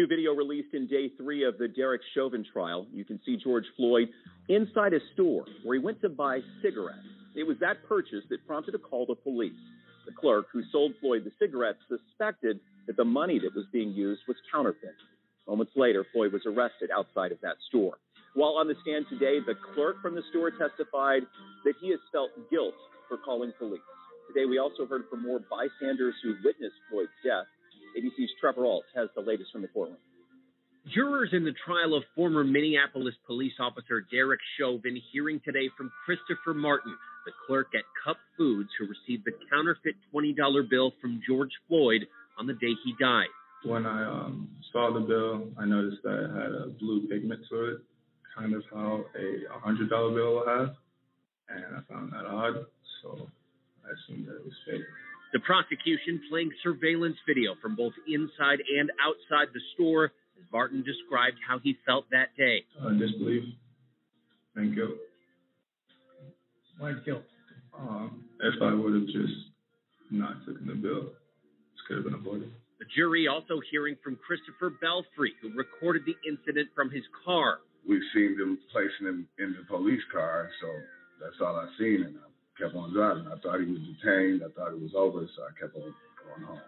New video released in day three of the Derek Chauvin trial. You can see George Floyd inside a store where he went to buy cigarettes. It was that purchase that prompted a call to police. The clerk who sold Floyd the cigarettes suspected that the money that was being used was counterfeit. Moments later, Floyd was arrested outside of that store. While on the stand today, the clerk from the store testified that he has felt guilt for calling police. Today, we also heard from more bystanders who witnessed Floyd's death. ABC's Trevor Ault has the latest from the courtroom. Jurors in the trial of former Minneapolis police officer Derek Chauvin hearing today from Christopher Martin, the clerk at Cup Foods who received the counterfeit $20 bill from George Floyd on the day he died. When I um, saw the bill, I noticed that it had a blue pigment to it, kind of how a $100 bill will have, and I found that odd, so I assumed that it was fake. The prosecution playing surveillance video from both inside and outside the store as Martin described how he felt that day. Uh, disbelief and guilt. Why guilt? Um, if I would have just not taken the bill, this could have been avoided. The jury also hearing from Christopher Belfrey, who recorded the incident from his car. We've seen them placing him in the police car, so that's all I've seen, and I kept on driving. I thought he was detained. I thought it was over, so I kept on going home.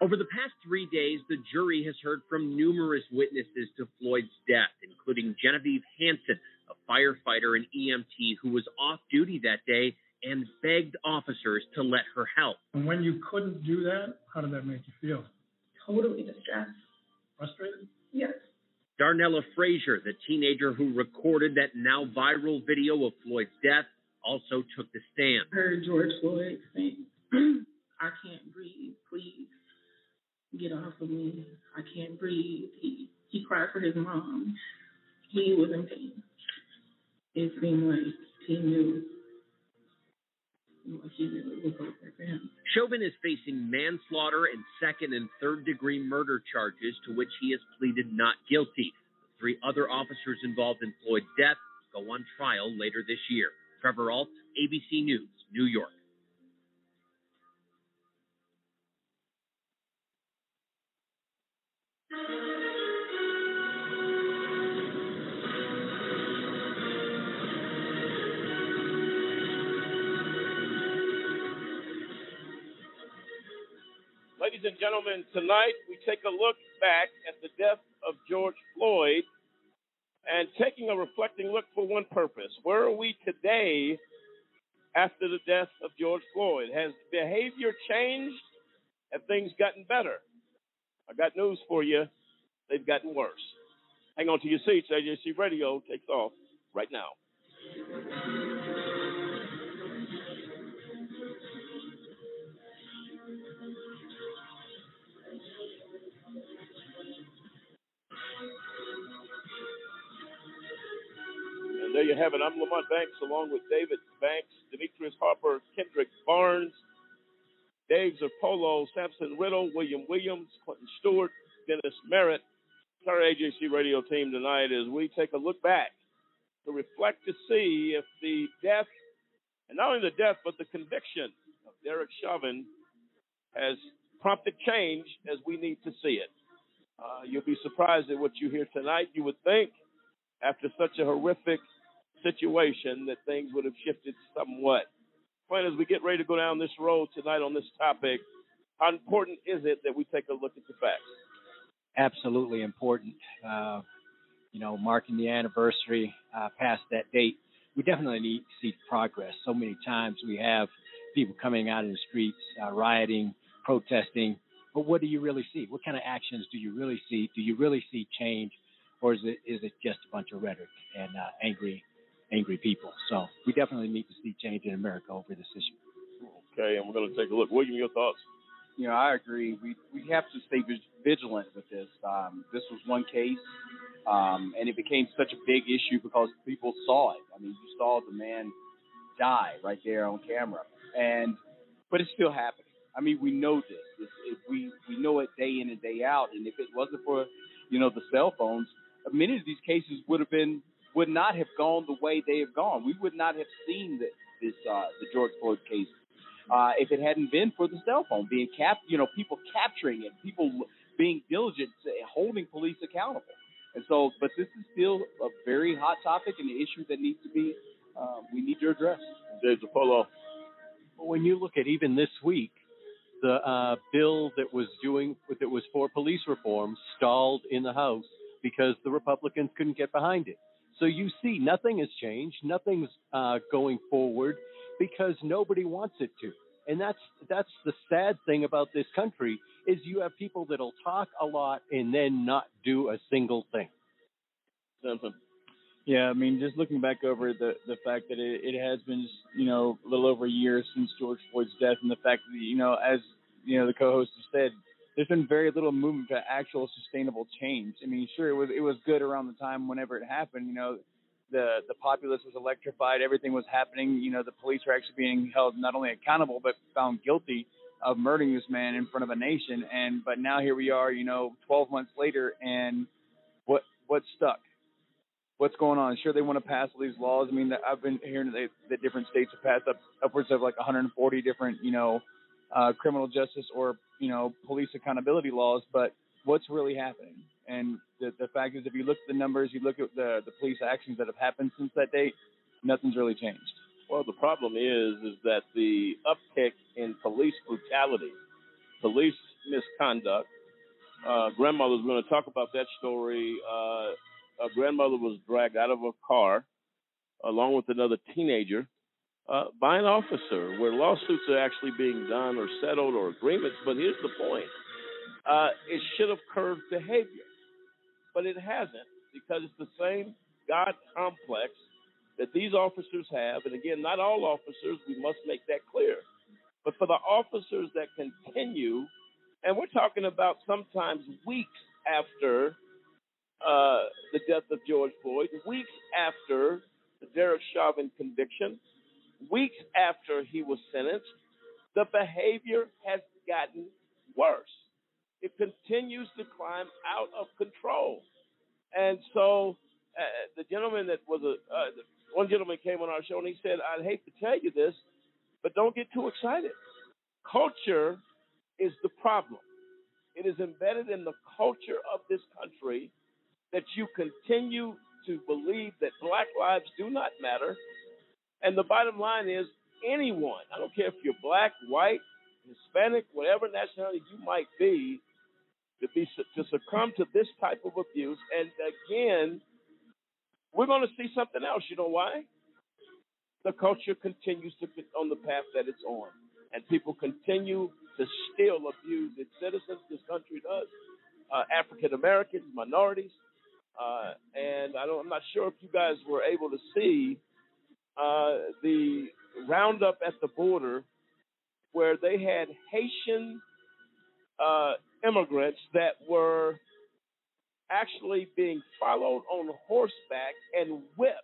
Over the past three days, the jury has heard from numerous witnesses to Floyd's death, including Genevieve Hanson, a firefighter and EMT who was off duty that day and begged officers to let her help. And when you couldn't do that, how did that make you feel? Totally distressed. Frustrated? Yes. Darnella Frazier, the teenager who recorded that now viral video of Floyd's death, also took the stand. Heard George Floyd saying, I can't breathe, please get off of me. I can't breathe. He he cried for his mom. He was in pain. It seemed like he knew like he knew it was over for him. Chauvin is facing manslaughter and second and third degree murder charges to which he has pleaded not guilty. The three other officers involved in Floyd's death go on trial later this year. Trevor Ault, ABC News, New York. Ladies and gentlemen, tonight we take a look back at the death of George Floyd and taking a reflecting look for one purpose. Where are we today after the death of George Floyd? Has behavior changed? Have things gotten better? I got news for you. They've gotten worse. Hang on to your seats. AJC Radio takes off right now. There you have it. I'm Lamont Banks along with David Banks, Demetrius Harper, Kendrick Barnes, Dave Zapolo, Samson Riddle, William Williams, Clinton Stewart, Dennis Merritt. Our AJC radio team tonight as we take a look back to reflect to see if the death, and not only the death, but the conviction of Derek Chauvin has prompted change as we need to see it. Uh, you'll be surprised at what you hear tonight. You would think after such a horrific situation that things would have shifted somewhat. But as we get ready to go down this road tonight on this topic, how important is it that we take a look at the facts? Absolutely important. Uh, you know, marking the anniversary uh, past that date, we definitely need to see progress. So many times we have people coming out in the streets, uh, rioting, protesting, but what do you really see? What kind of actions do you really see? Do you really see change, or is it is it just a bunch of rhetoric and uh, angry angry people? So we definitely need to see change in America over this issue. Okay, and we're going to take a look. William, your thoughts? You know, I agree. We we have to stay vigilant with this. Um, this was one case, um, and it became such a big issue because people saw it. I mean, you saw the man die right there on camera, and but it's still happening. I mean, we know this. It's, it, we we know it day in and day out. And if it wasn't for you know the cell phones, many of these cases would have been would not have gone the way they have gone. We would not have seen the, this uh, the George Floyd case uh, if it hadn't been for the cell phone being cap, you know, people capturing it, people being diligent, holding police accountable. And so, but this is still a very hot topic and an issue that needs to be, uh, we need to address. Dave Zapolo. When you look at even this week, the uh, bill that was doing that was for police reform stalled in the House because the Republicans couldn't get behind it. So you see, nothing has changed, nothing's uh, going forward because nobody wants it to. And that's that's the sad thing about this country is you have people that'll talk a lot and then not do a single thing. Simpson. Yeah, I mean, just looking back over the the fact that it, it has been, you know, a little over a year since George Floyd's death, and the fact that, you know, as you know, the co-host has said, there's been very little movement to actual sustainable change. I mean, sure, it was it was good around the time whenever it happened. You know, the the populace was electrified, everything was happening. You know, the police were actually being held not only accountable but found guilty of murdering this man in front of a nation. And but now here we are, you know, 12 months later, and what what's stuck? what's going on. Sure, they want to pass all these laws. I mean, I've been hearing that, that different states have passed up upwards of like 140 different, you know, uh, criminal justice or you know police accountability laws. But what's really happening? And the the fact is, if you look at the numbers, you look at the the police actions that have happened since that date, nothing's really changed. Well, the problem is, is that the uptick in police brutality, police misconduct. Uh, grandmother's going to talk about that story. Uh, a grandmother was dragged out of a car along with another teenager uh, by an officer where lawsuits are actually being done or settled or agreements. But here's the point uh, it should have curbed behavior, but it hasn't because it's the same God complex that these officers have. And again, not all officers, we must make that clear. But for the officers that continue, and we're talking about sometimes weeks after uh, the death of George Floyd, weeks after the Derek Chauvin conviction, weeks after he was sentenced, the behavior has gotten worse. It continues to climb out of control. And so uh, the gentleman that was a, uh, one gentleman came on our show and he said, I'd hate to tell you this, but don't get too excited. Culture is the problem. It is embedded in the culture of this country that you continue to believe that black lives do not matter. And the bottom line is anyone, I don't care if you're black, white, Hispanic, whatever nationality you might be, to be to succumb to this type of abuse. And again, we're going to see something else. You know why? The culture continues to on the path that it's on, and people continue to still abuse its citizens. This country does. Uh, African Americans, minorities, uh, and I don't, I'm not sure if you guys were able to see uh, the roundup at the border where they had Haitian uh, immigrants that were actually being followed on horseback and whipped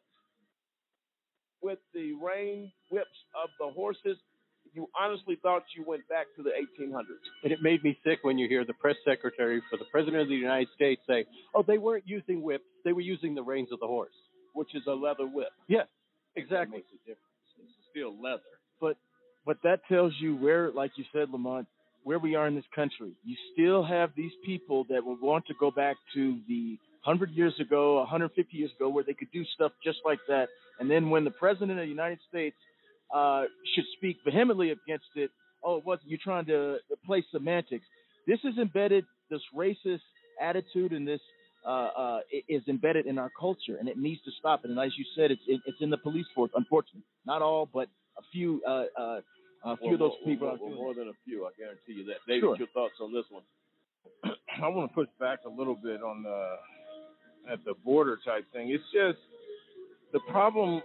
with the rein whips of the horses you honestly thought you went back to the 1800s. And it made me sick when you hear the press secretary for the president of the United States say, "Oh, they weren't using whips; they were using the reins of the horse, which is a leather whip." Yeah, exactly. That makes a difference. It's still leather. But but that tells you where, like you said, Lamont, where we are in this country. You still have these people that will want to go back to the 100 years ago, 150 years ago, where they could do stuff just like that. And then when the president of the United States uh, should speak vehemently against it. Oh, what you're trying to play semantics. This is embedded. This racist attitude and this uh, uh, is embedded in our culture, and it needs to stop. And as you said, it's it, it's in the police force. Unfortunately, not all, but a few. Uh, uh, a few well, of those well, people well, are well, more than a few. I guarantee you that. David, Sure. your thoughts on this one? I want to push back a little bit on the at the border type thing. It's just the problem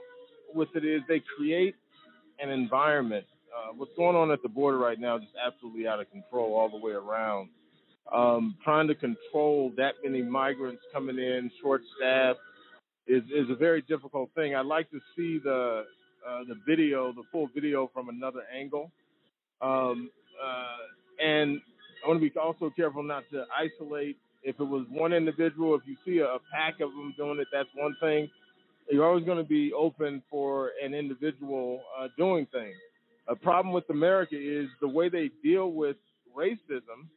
with it is they create an environment. Uh, what's going on at the border right now is just absolutely out of control all the way around. Um, trying to control that many migrants coming in, short staff, is is a very difficult thing. I'd like to see the uh, the video, the full video from another angle. Um, uh, and I want to be also careful not to isolate. If it was one individual, if you see a, pack of them doing it, that's one thing. You're always going to be open for an individual uh, doing things. a problem with America is the way they deal with racism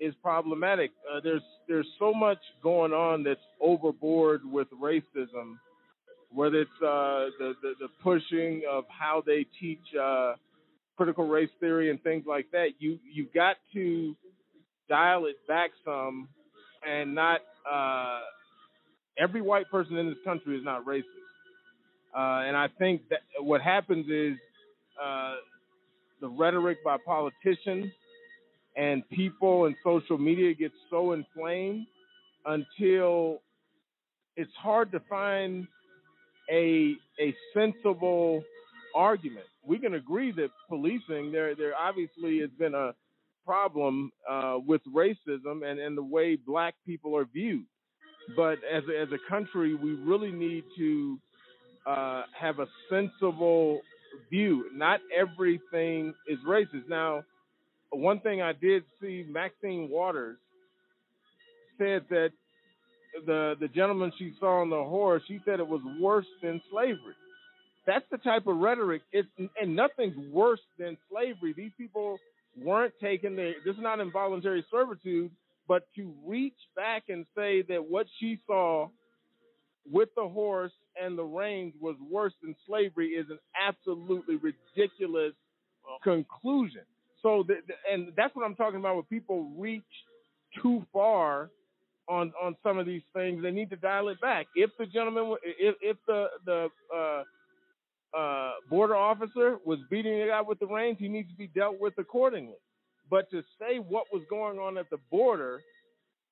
is problematic. Uh, there's there's so much going on that's overboard with racism, whether it's uh, the, the the pushing of how they teach uh, critical race theory and things like that. You you got to dial it back some, and not uh, every white person in this country is not racist. Uh, and I think that what happens is uh, the rhetoric by politicians and people and social media get so inflamed until it's hard to find a a sensible argument. We can agree that policing there there obviously has been a problem uh, with racism and, and the way black people are viewed. But as a, as a country, we really need to uh, have a sensible view. Not everything is racist. Now, one thing I did see, Maxine Waters said that the the gentleman she saw on the horse, she said it was worse than slavery. That's the type of rhetoric. It's and nothing's worse than slavery. These people weren't taken. They, this is not involuntary servitude, but to reach back and say that what she saw with the horse and the reins was worse than slavery is an absolutely ridiculous conclusion. So, the, and that's what I'm talking about. When people reach too far on on some of these things, they need to dial it back. If the gentleman, if if the the uh, uh, border officer was beating the guy with the reins, he needs to be dealt with accordingly. But to say what was going on at the border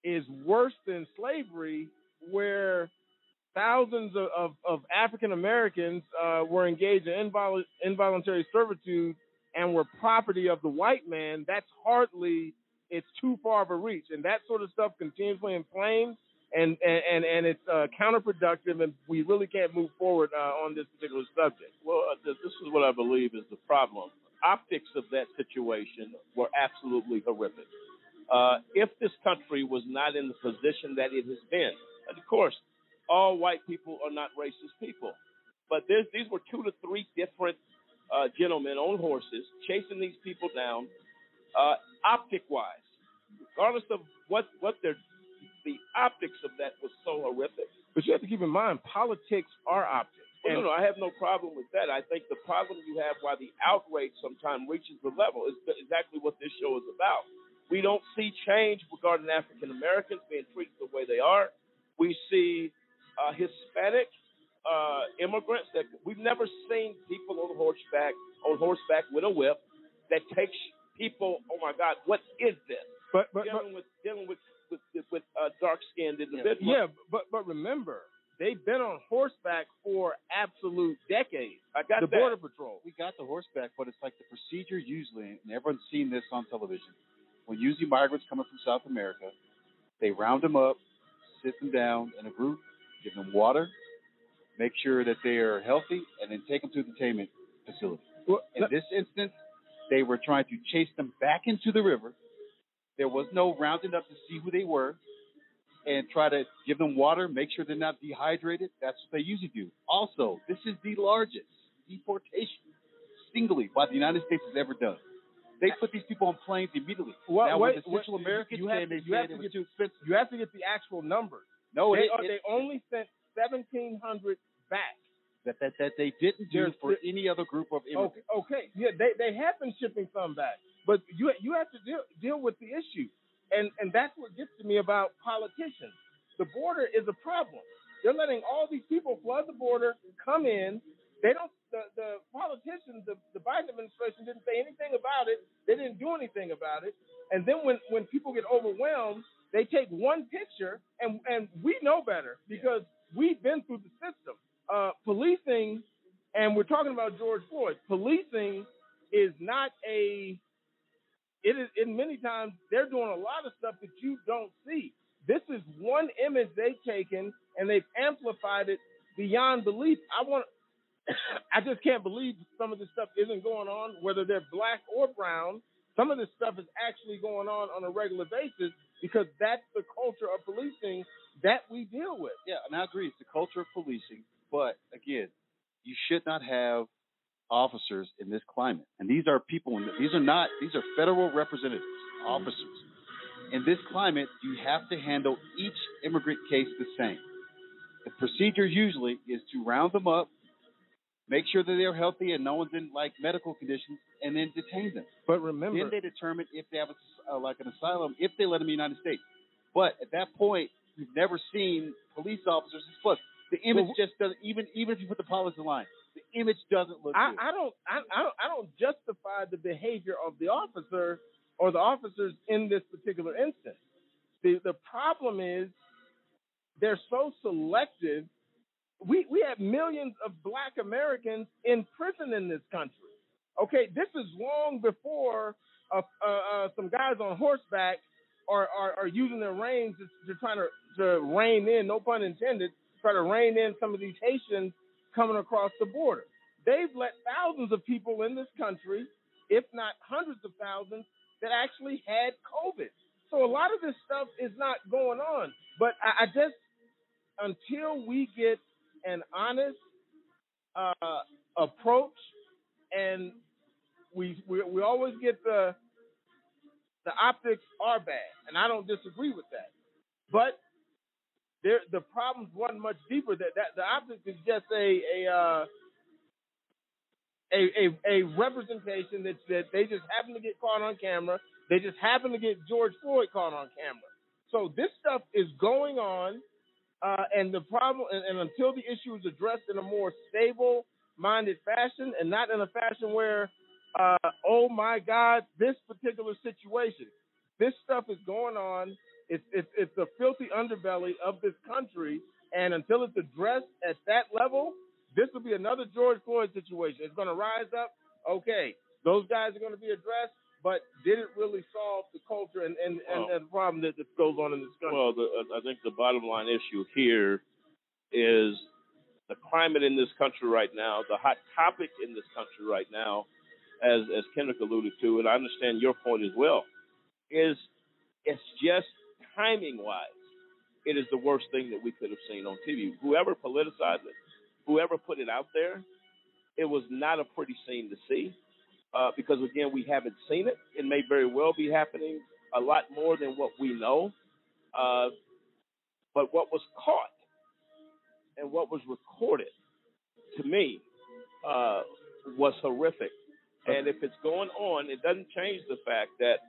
is worse than slavery, where thousands of, of, of African Americans uh, were engaged in invol- involuntary servitude and were property of the white man, that's hardly it's too far of a reach, and that sort of stuff continuously inflames, and and and it's uh, counterproductive, and we really can't move forward uh, on this particular subject. Well, uh, this is what I believe is the problem. Optics of that situation were absolutely horrific. Uh, if this country was not in the position that it has been, and of course, all white people are not racist people, but these were two to three different uh, gentlemen on horses chasing these people down, uh, optic wise, regardless of what what their the optics of that was so horrific. But you have to keep in mind, politics are optics. Well, no, no, I have no problem with that. I think the problem you have why the outrage sometimes reaches the level is exactly what this show is about. We don't see change regarding African Americans being treated the way they are. We see uh, Hispanic uh, immigrants that we've never seen people on horseback on horseback with a whip that takes people. Oh my God, what is this? But but dealing but, with dealing with with, with uh, dark skinned individuals. Yeah, but but remember, they've been on horseback for absolute decades. I got the that. border patrol. We got the horseback, but it's like the procedure usually, and everyone's seen this on television. When usually migrants coming from South America, they round them up, sit them down in a group, give them water, make sure that they are healthy, and then take them to the detainment facility. Well, In this instance, they were trying to chase them back into the river. There was no rounding up to see who they were and try to give them water, make sure they're not dehydrated. That's what they usually do. Also, this is the largest deportation singly by the United States has ever done. They put these people on planes immediately. Well, now, wait, the Central Americans you have to- you have to get- too expensive. You have to get the actual numbers. No, they, it, are, it, they only sent seventeen hundred back. that, that that they didn't do There's- for any other group of immigrants. Okay, okay, yeah, they they have been shipping some back, but you you have to deal deal with the issue, and and that's what gets to me about politicians. The border is a problem. They're letting all these people flood the border, come in. They don't. The, the politicians, the, the Biden administration didn't say anything about it. They didn't do anything about it. And then when when people get overwhelmed, they take one picture, and and we know better because we've been through the system. Uh, policing, and we're talking about George Floyd. Policing is not a. It is. In many times, they're doing a lot of stuff that you don't see. This is one image they've taken and they've amplified it beyond belief. I want. I just can't believe some of this stuff isn't going on, whether they're black or brown. Some of this stuff is actually going on on a regular basis because that's the culture of policing that we deal with. Yeah, and I agree. It's the culture of policing. But again, you should not have officers in this climate, and these are people. These are not. These are federal representatives, officers. In this climate, you have to handle each immigrant case the same. The procedure usually is to round them up, make sure that they're healthy and no one's in like medical conditions, and then detain them. But remember, Then they determine if they have a, uh, like an asylum, if they let them in the United States. But at that point, you've never seen police officers. Plus, the image Well, just doesn't. Even even if you put the policy line, the image doesn't look I, good. I don't I, I don't I don't justify the behavior of the officer or the officers in this particular instance. The the problem is they're so selective. We we have millions of black Americans in prison in this country. Okay, this is long before uh, uh, uh, some guys on horseback are, are, are using their reins to, to try to, to rein in, no pun intended, try to rein in some of these Haitians coming across the border. They've let thousands of people in this country, if not hundreds of thousands, that actually had COVID. So a lot of this stuff is not going on. But I, I just, until we get an honest uh, approach, and we, we we always get the the optics are bad, and I don't disagree with that. But there, the problems run much deeper. That that the optics is just a a uh, a, a a representation that that they just happen to get caught on camera. They just happen to get George Floyd caught on camera. So this stuff is going on, uh, and the problem, and, and until the issue is addressed in a more stable-minded fashion, and not in a fashion where, uh, oh my God, this particular situation, this stuff is going on. It's it's it's the filthy underbelly of this country, and until it's addressed at that level, this will be another George Floyd situation. It's going to rise up. Okay, those guys are going to be addressed, but did it really solve the culture and and, and, Well- and the problem that, that goes on in this country? Well, the, I think the bottom line issue here is the climate in this country right now, the hot topic in this country right now, as as Kendrick alluded to, and I understand your point as well, is it's just timing wise, it is the worst thing that we could have seen on TV. Whoever politicized it, whoever put it out there, it was not a pretty scene to see. Uh, because again, we haven't seen it. It may very well be happening a lot more than what we know. Uh, but what was caught and what was recorded, to me, uh, was horrific. And if it's going on, it doesn't change the fact that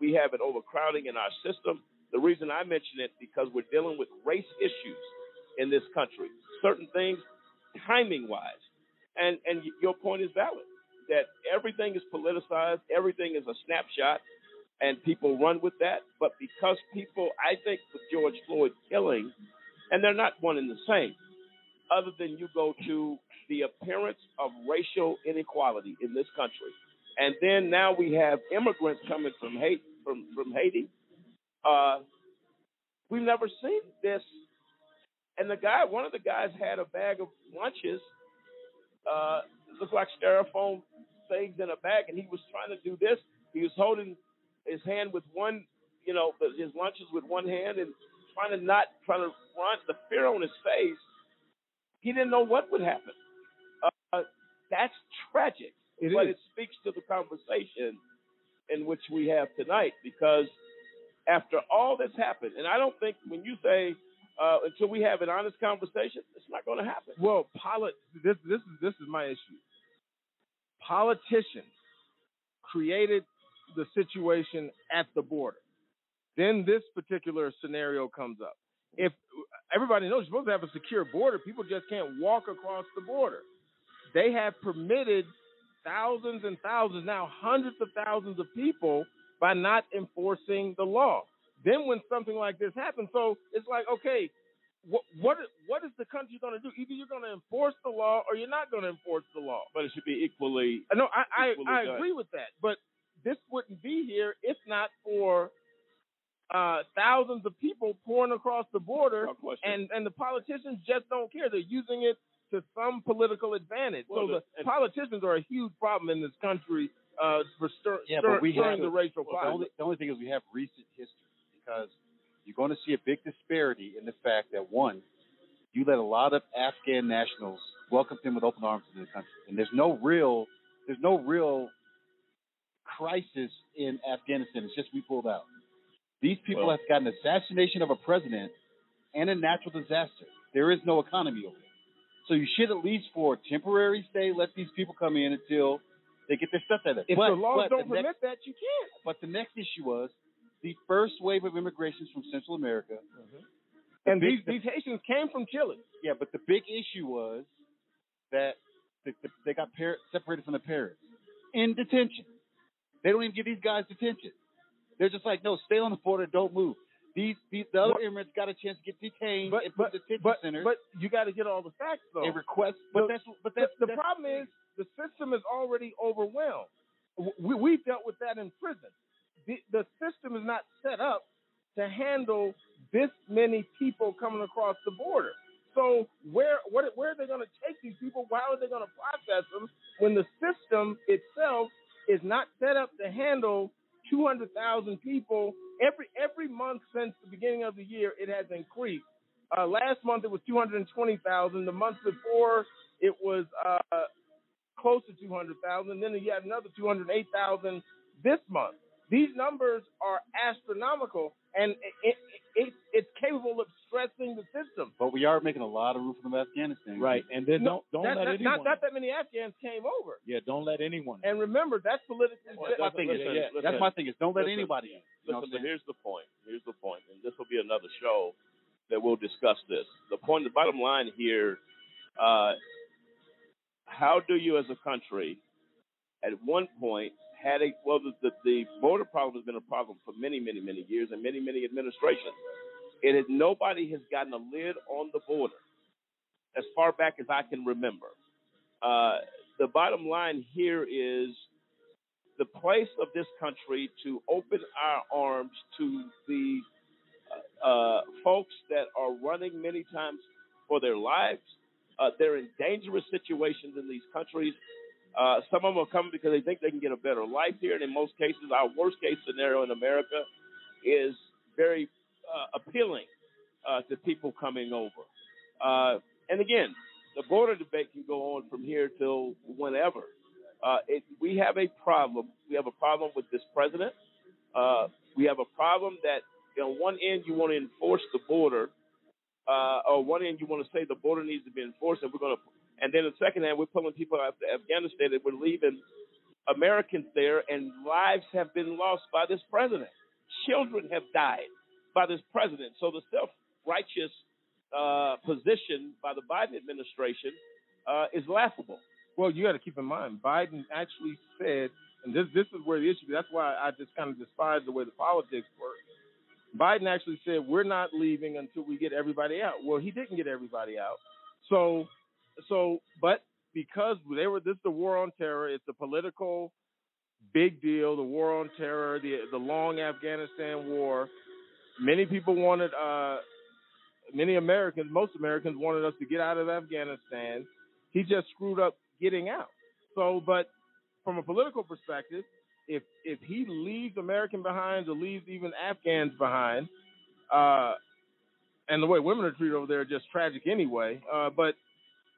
we have an overcrowding in our system. The reason I mention it because we're dealing with race issues in this country. Certain things, timing wise, and and your point is valid that everything is politicized, everything is a snapshot, and people run with that. But because people, I think, with George Floyd killing, and they're not one and the same, other than you go to the appearance of racial inequality in this country, and then now we have immigrants coming from Haiti, from from Haiti. Uh, we've never seen this. And the guy, one of the guys, had a bag of lunches. Uh, looked like styrofoam things in a bag, and he was trying to do this. He was holding his hand with one, you know, his lunches with one hand, and trying to not trying to run. The fear on his face. He didn't know what would happen. Uh, that's tragic, It but is. it speaks to the conversation in which we have tonight because after all that's happened, and I don't think when you say uh, until we have an honest conversation, it's not going to happen. Well, polit- this this is this is my issue. Politicians created the situation at the border. Then this particular scenario comes up. If everybody knows you're supposed to have a secure border, people just can't walk across the border. They have permitted thousands and thousands, now hundreds of thousands of people by not enforcing the law. Then when something like this happens, so it's like, okay, what what what is the country going to do? Either you're going to enforce the law or you're not going to enforce the law. But it should be equally. No, I I, I agree with that, but this wouldn't be here if not for uh, thousands of people pouring across the border, No and and the politicians just don't care. They're using it to some political advantage. Well, so the, the- politicians are a huge problem in this country uh, for stir, Yeah, stir, but we stirring have the racial well, the, only, the only thing is we have recent history because you're going to see a big disparity in the fact that one, you let a lot of Afghan nationals welcomed him with open arms into the country. And there's no real, there's no real crisis in Afghanistan. It's just we pulled out. These people Well- have got an assassination of a president and a natural disaster. There is no economy over there. So you should at least for a temporary stay let these people come in until they get their stuff together. If but, the laws but don't the next- permit that, you can't. but the next issue was the first wave of immigrations from Central America. The And big- these these Haitians came from Chile. yeah, but the big issue was that the, the, they got par- separated from the parents in detention. They don't even give these guys detention. They're just like, no, stay on the border, don't move. These, these the other immigrants got a chance to get detained But and put but detention but, centers. but you got to get all the facts though. they request, but The- that's but that's the, the that's- problem is the system is already overwhelmed. We, we've dealt with that in prison. The, the system is not set up to handle this many people coming across the border. So where what, where are they going to take these people? How are they going to process them when the system itself is not set up to handle 200,000 people every every month since the beginning of the year? It has increased. Uh, last month it was 220,000. The month before it was uh, close to 200,000. Then you had another 208,000 this month. These numbers are astronomical, and it, it, it, it's capable of stressing the system. but we are making a lot of room for them in Afghanistan. Right, and then No, don't don't that- let that- anyone. not, not that many Afghans came over. yeah, don't let anyone. And remember, that's politically. Well, That's my Listen, thing. is, yeah, listen. that's my thing is don't let Listen. anybody in. You know Listen, I'm but saying? here's the point. Here's the point, and this will be another show that we'll discuss this. The point, the bottom line here, uh, how do you as a country, at one point, well, the, the, the border problem has been a problem for many, many, many years and many, many administrations. It has nobody has gotten a lid on the border as far back as I can remember. Uh, the bottom line here is the place of this country to open our arms to the uh, uh, folks that are running many times for their lives. Uh, they're in dangerous situations in these countries. Uh, some of them are coming because they think they can get a better life here. And in most cases, our worst case scenario in America is very uh, appealing uh, to people coming over. Uh, and again, the border debate can go on from here till whenever. Uh, it, we have a problem. We have a problem with this president. Uh, we have a problem that on one end you want to enforce the border, or one end you want to say the border needs to be enforced, and we're going to, and then the second hand we're pulling people out of Afghanistan and we're leaving Americans there, and lives have been lost by this president. Children have died by this president. So the self-righteous uh, position by the Biden administration uh, is laughable. Well, you got to keep in mind, Biden actually said, and this this is where the issue. Is that's why I just kind of despise the way the politics work. Biden actually said we're not leaving until we get everybody out. Well, he didn't get everybody out. So, so, but because they were this is the war on terror. It's a political big deal. The war on terror, the the long Afghanistan war. Many people wanted, uh, many Americans, most Americans wanted us to get out of Afghanistan. He just screwed up getting out. So, but from a political perspective, if if he leaves American behind or leaves even Afghans behind, uh, and the way women are treated over there just tragic anyway. Uh, but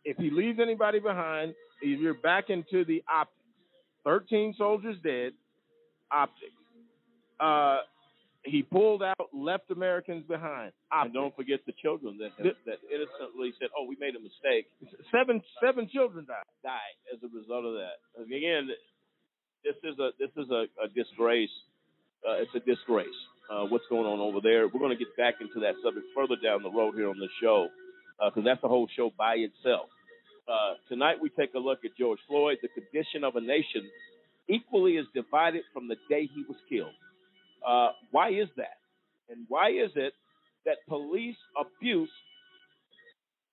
if he leaves anybody behind, you're back into the optics. Thirteen soldiers dead, optics. Uh, he pulled out, left Americans behind. And don't forget the children that have, that innocently said, "Oh, we made a mistake." Seven seven children died. Died as a result of that. Again, this is a this is a, a disgrace. Uh, it's a disgrace. Uh, what's going on over there? We're going to get back into that subject further down the road here on the show because that's a whole show by itself. Uh, tonight we take a look at George Floyd, the condition of a nation equally as divided from the day he was killed. Uh, why is that? And why is it that police abuse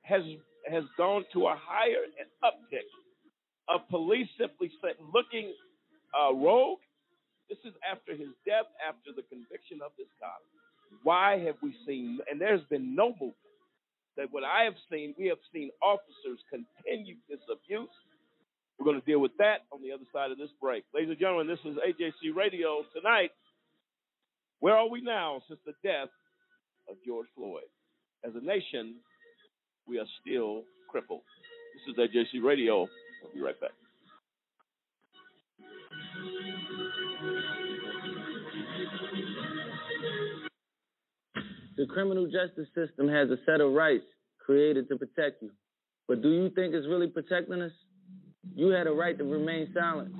has has gone to a higher uptick of police simply looking uh, rogue? This is after his death, after the conviction of this cop. Why have we seen? And there's been no movement. That what I have seen, we have seen officers continue this abuse. We're going to deal with that on the other side of this break. Ladies and gentlemen, this is AJC Radio tonight. Where are we now since the death of George Floyd? As a nation, we are still crippled. This is AJC Radio. We'll be right back. The criminal justice system has a set of rights created to protect you. But do you think it's really protecting us? You had a right to remain silent,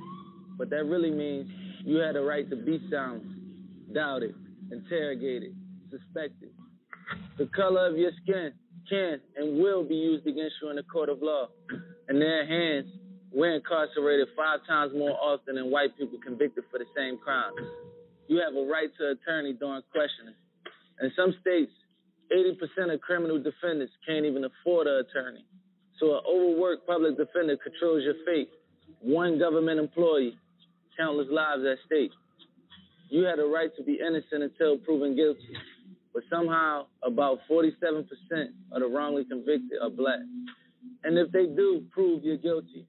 but that really means you had a right to be silent, doubted, interrogated, suspected. The color of your skin can and will be used against you in the court of law. In their hands, we're incarcerated five times more often than white people convicted for the same crimes. You have a right to attorney during questioning. In some states, 80% of criminal defendants can't even afford an attorney. So an overworked public defender controls your fate. One government employee, countless lives at stake. You had a right to be innocent until proven guilty. But somehow, about 47% of the wrongly convicted are black. And if they do prove you're guilty,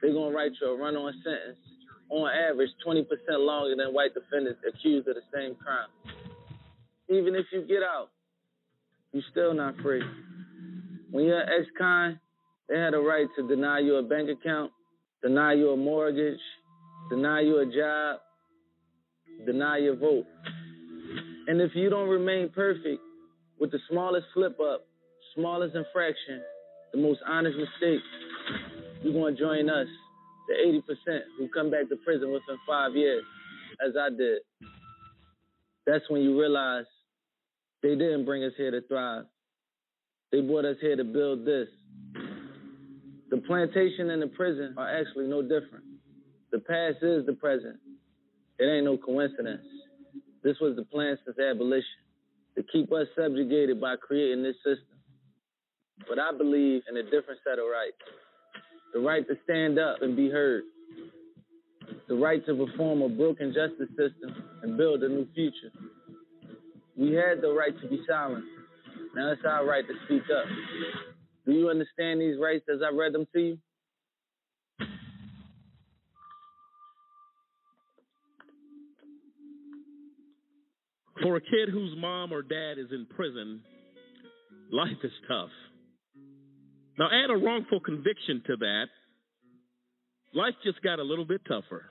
they're going to write you a run on sentence, on average, 20% longer than white defendants accused of the same crime. Even if you get out, you're still not free. When you're an ex con, they had a right to deny you a bank account, deny you a mortgage, deny you a job, deny your vote. And if you don't remain perfect with the smallest slip up, smallest infraction, the most honest mistake, you're going to join us, the 80% who come back to prison within five years, as I did. That's when you realize they didn't bring us here to thrive. They brought us here to build this. The plantation and the prison are actually no different. The past is the present. It ain't no coincidence. This was the plan since abolition to keep us subjugated by creating this system. But I believe in a different set of rights the right to stand up and be heard, the right to reform a broken justice system and build a new future. We had the right to be silent. Now it's our right to speak up. Do you understand these rights as I read them to you? For a kid whose mom or dad is in prison, life is tough. Now, add a wrongful conviction to that, life just got a little bit tougher.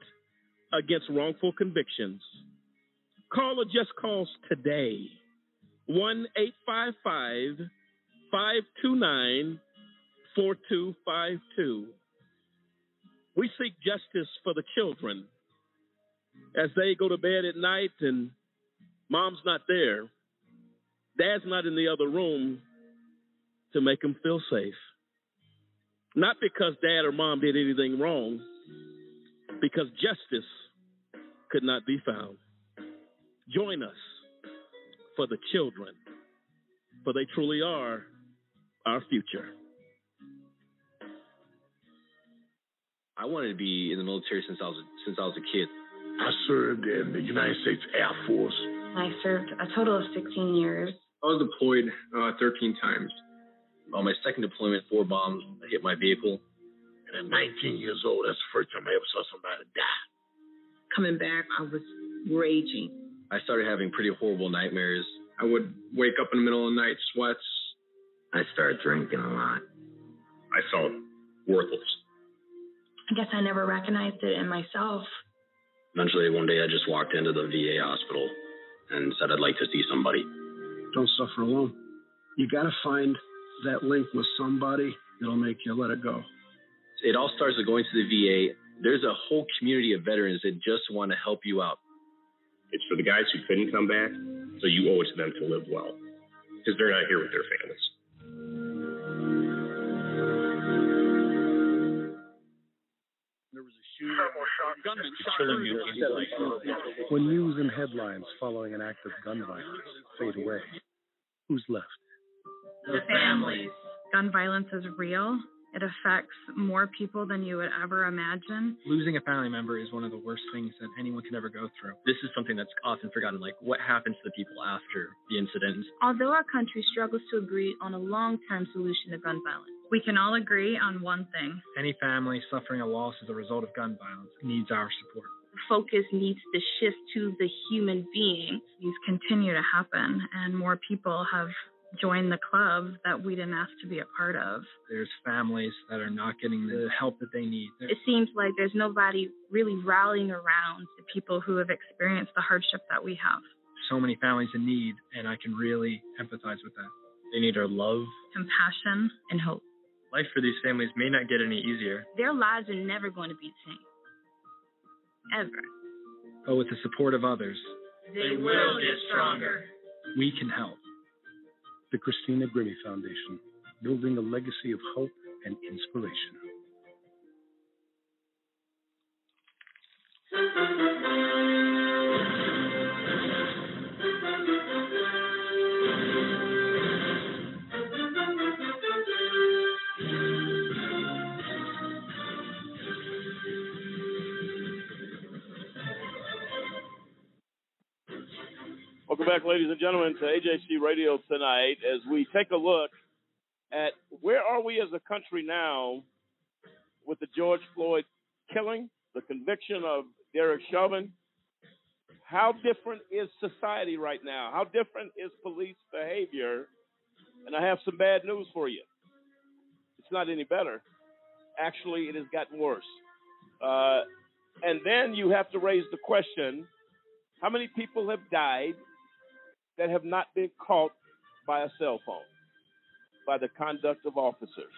against wrongful convictions. Call a just cause today 1 855 529 4252. We seek justice for the children as they go to bed at night and mom's not there, dad's not in the other room to make them feel safe. Not because dad or mom did anything wrong, because justice could not be found. Join us for the children, for they truly are our future. I wanted to be in the military since I was since I was a kid. I served in the United States Air Force. I served a total of 16 years. I was deployed uh, 13 times. On my second deployment, four bombs hit my vehicle. And at 19 years old, that's the first time I ever saw somebody die. Coming back, I was raging. I started having pretty horrible nightmares. I would wake up in the middle of the night, sweats. I started drinking a lot. I felt worthless. I guess I never recognized it in myself. Eventually, one day, I just walked into the VA hospital and said I'd like to see somebody. Don't suffer alone. You got to find that link with somebody that'll make you let it go. It all starts with going to the VA. There's a whole community of veterans that just want to help you out. It's for the guys who couldn't come back, so you owe it to them to live well because they're not here with their families. Gunman shot. When news and headlines following an act of gun violence fade away, who's left? The families. Gun violence is real, It affects more people than you would ever imagine. Losing a family member is one of the worst things that anyone can ever go through. This is something that's often forgotten, like what happens to the people after the incident. Although our country struggles to agree on a long term solution to gun violence, We can all agree on one thing. Any family suffering a loss as a result of gun violence needs our support. focus needs to shift to the human being. These continue to happen, and more people have joined the club that we didn't ask to be a part of. There's families that are not getting the help that they need. It seems like there's nobody really rallying around The people who have experienced the hardship that we have. so many families in need, and I can really empathize with that. They need our love. Compassion and hope. Life for these families may not get any easier, their lives are never going to be the same. Ever. but with the support of others, They will get stronger. we can help. The Christina Grimmie Foundation, building a legacy of hope and inspiration. Welcome back, ladies and gentlemen, to AJC Radio tonight as we take a look at where are we as a country now with the George Floyd killing, the conviction of Derek Chauvin. How different is society right now? How different is police behavior? And I have some bad news for you. It's not any better. Actually, it has gotten worse. Uh, and then you have to raise the question how many people have died that have not been caught by a cell phone, by the conduct of officers?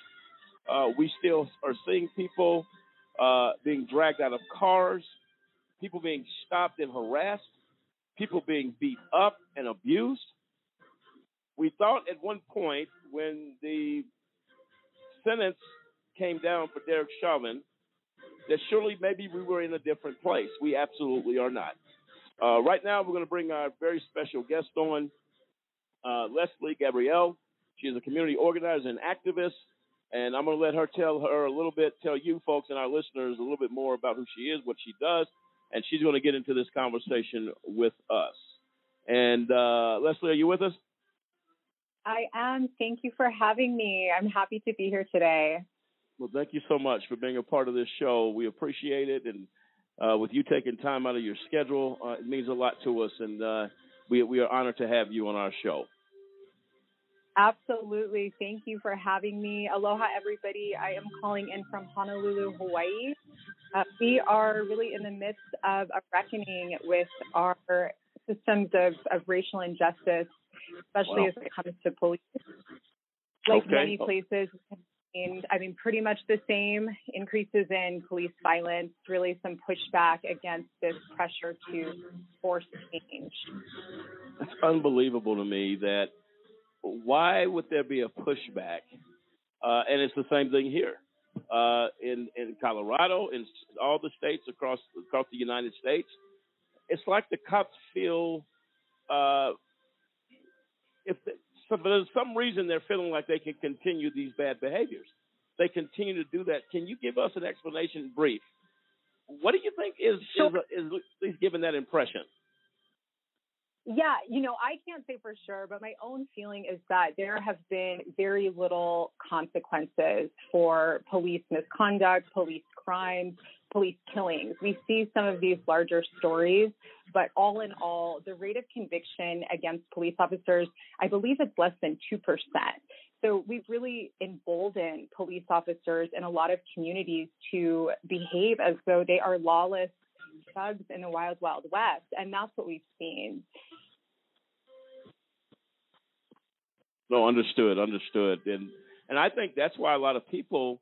Uh, we still are seeing people uh, being dragged out of cars, people being stopped and harassed, people being beat up and abused. We thought at one point when the sentence came down for Derek Chauvin that surely maybe we were in a different place. We absolutely are not. Uh, right now, we're going to bring our very special guest on, uh, Leslie Gabrielle. She is a community organizer and activist, and I'm going to let her tell her a little bit, tell you folks and our listeners a little bit more about who she is, what she does, and she's going to get into this conversation with us. And uh, Leslie, are you with us? I am. Thank you for having me. I'm happy to be here today. Well, thank you so much for being a part of this show. We appreciate it, and uh, with you taking time out of your schedule, uh, it means a lot to us, and uh, we we are honored to have you on our show. Absolutely. Thank you for having me. Aloha, everybody. I am calling in from Honolulu, Hawaii. Uh, we are really in the midst of a reckoning with our systems of, of racial injustice, especially Wow. as it comes to police. Like Okay. many places, and I mean, pretty much the same increases in police violence, really some pushback against this pressure to force change. It's unbelievable to me that why would there be a pushback? Uh, and it's the same thing here uh, in in Colorado, in all the states across across the United States. It's like the cops feel uh, if so for some reason they're feeling like they can continue these bad behaviors. They continue to do that. Can you give us an explanation, brief? What do you think is is, is at least giving that impression? Yeah, you know, I can't say for sure, but my own feeling is that there have been very little consequences for police misconduct, police crimes, police killings. We see some of these larger stories, but all in all, the rate of conviction against police officers, I believe it's less than 2%. So we've really emboldened police officers in a lot of communities to behave as though they are lawless thugs in the wild, wild west. And that's what we've seen. No, understood, understood, and and I think that's why a lot of people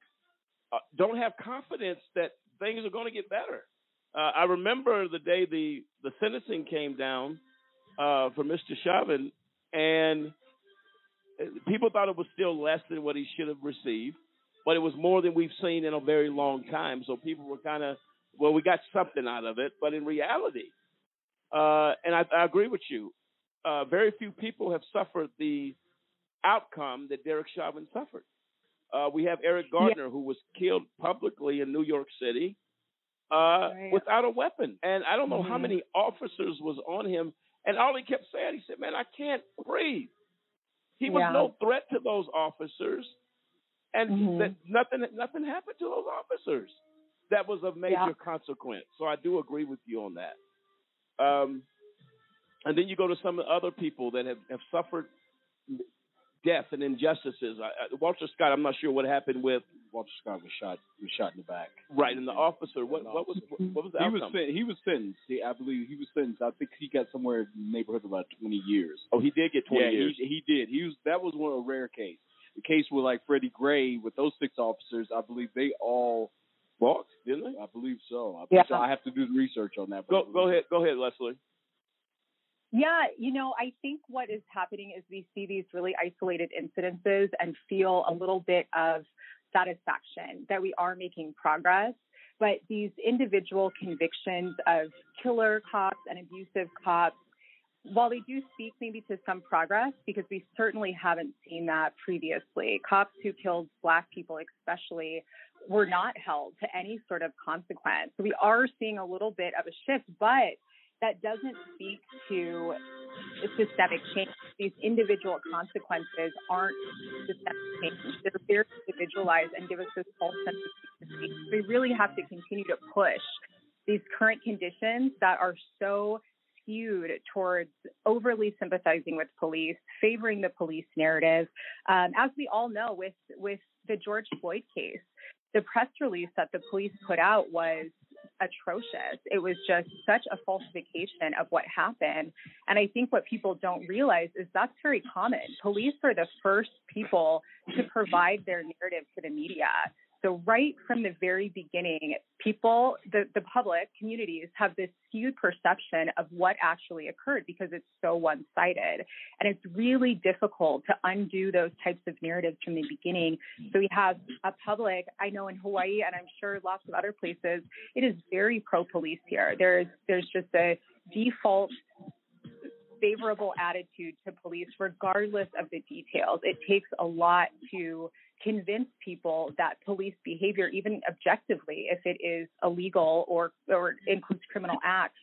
uh, don't have confidence that things are going to get better. Uh, I remember the day the the sentencing came down uh, for Mr. Chauvin, and uh, people thought it was still less than what he should have received, but it was more than we've seen in a very long time. So people were kind of, well, we got something out of it, but in reality, uh, and I, I agree with you, uh, very few people have suffered the outcome that Derek Chauvin suffered. Uh, we have Eric Gardner, who was killed publicly in New York City uh, without a weapon, and I don't know how Mhm. many officers was on him. And all he kept saying, he said, "Man, I can't breathe." He was Yeah. no threat to those officers, and Mhm. that nothing nothing happened to those officers. That was of major Yeah. consequence. So I do agree with you on that. Um, and then you go to some of the other people that have, have suffered death and injustices. I, I, Walter Scott, I'm not sure what happened with Walter Scott was shot was shot in the back. right and the officer. What what was what was the he was outcome? sen- he was sentenced. He, I believe he was sentenced. I think he got somewhere in the neighborhood of about twenty years. oh, he did get 20 yeah, years. he he did. He was that was one of a rare case. The case with like Freddie Gray with those six officers, I believe they all walked, didn't they? I believe so. I, Yeah. so I have to do the research on that. Go go ahead, go ahead, Leslie. Yeah, you know, I think what is happening is we see these really isolated incidences and feel a little bit of satisfaction that we are making progress. But these individual convictions of killer cops and abusive cops, while they do speak maybe to some progress, because we certainly haven't seen that previously, cops who killed Black people, especially, were not held to any sort of consequence. We are seeing a little bit of a shift, but that doesn't speak to systemic change. These individual consequences aren't systemic change. They're very individualized and give us this false sense of safety. We really have to continue to push these current conditions that are so skewed towards overly sympathizing with police, favoring the police narrative. Um, as we all know, with with the George Floyd case, the press release that the police put out was atrocious. It was just such a falsification of what happened. And I think what people don't realize is that's very common. Police are the first people to provide their narrative to the media. So right from the very beginning, people, the, the public, communities have this skewed perception of what actually occurred because it's so one-sided. And it's really difficult to undo those types of narratives from the beginning. So we have a public, I know in Hawaii and I'm sure lots of other places, it is very pro-police here. There's there's just a default favorable attitude to police regardless of the details. It takes a lot to convince people that police behavior, even objectively, if it is illegal or, or includes criminal acts,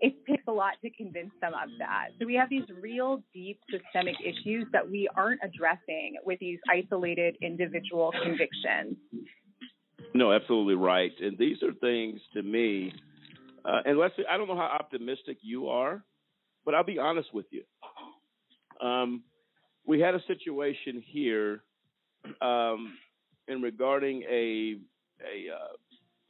it takes a lot to convince them of that. So we have these real deep systemic issues that we aren't addressing with these isolated individual convictions. No, absolutely right. And these are things to me, uh, and Leslie, I don't know how optimistic you are, but I'll be honest with you. Um, we had a situation here um, in regarding a a uh,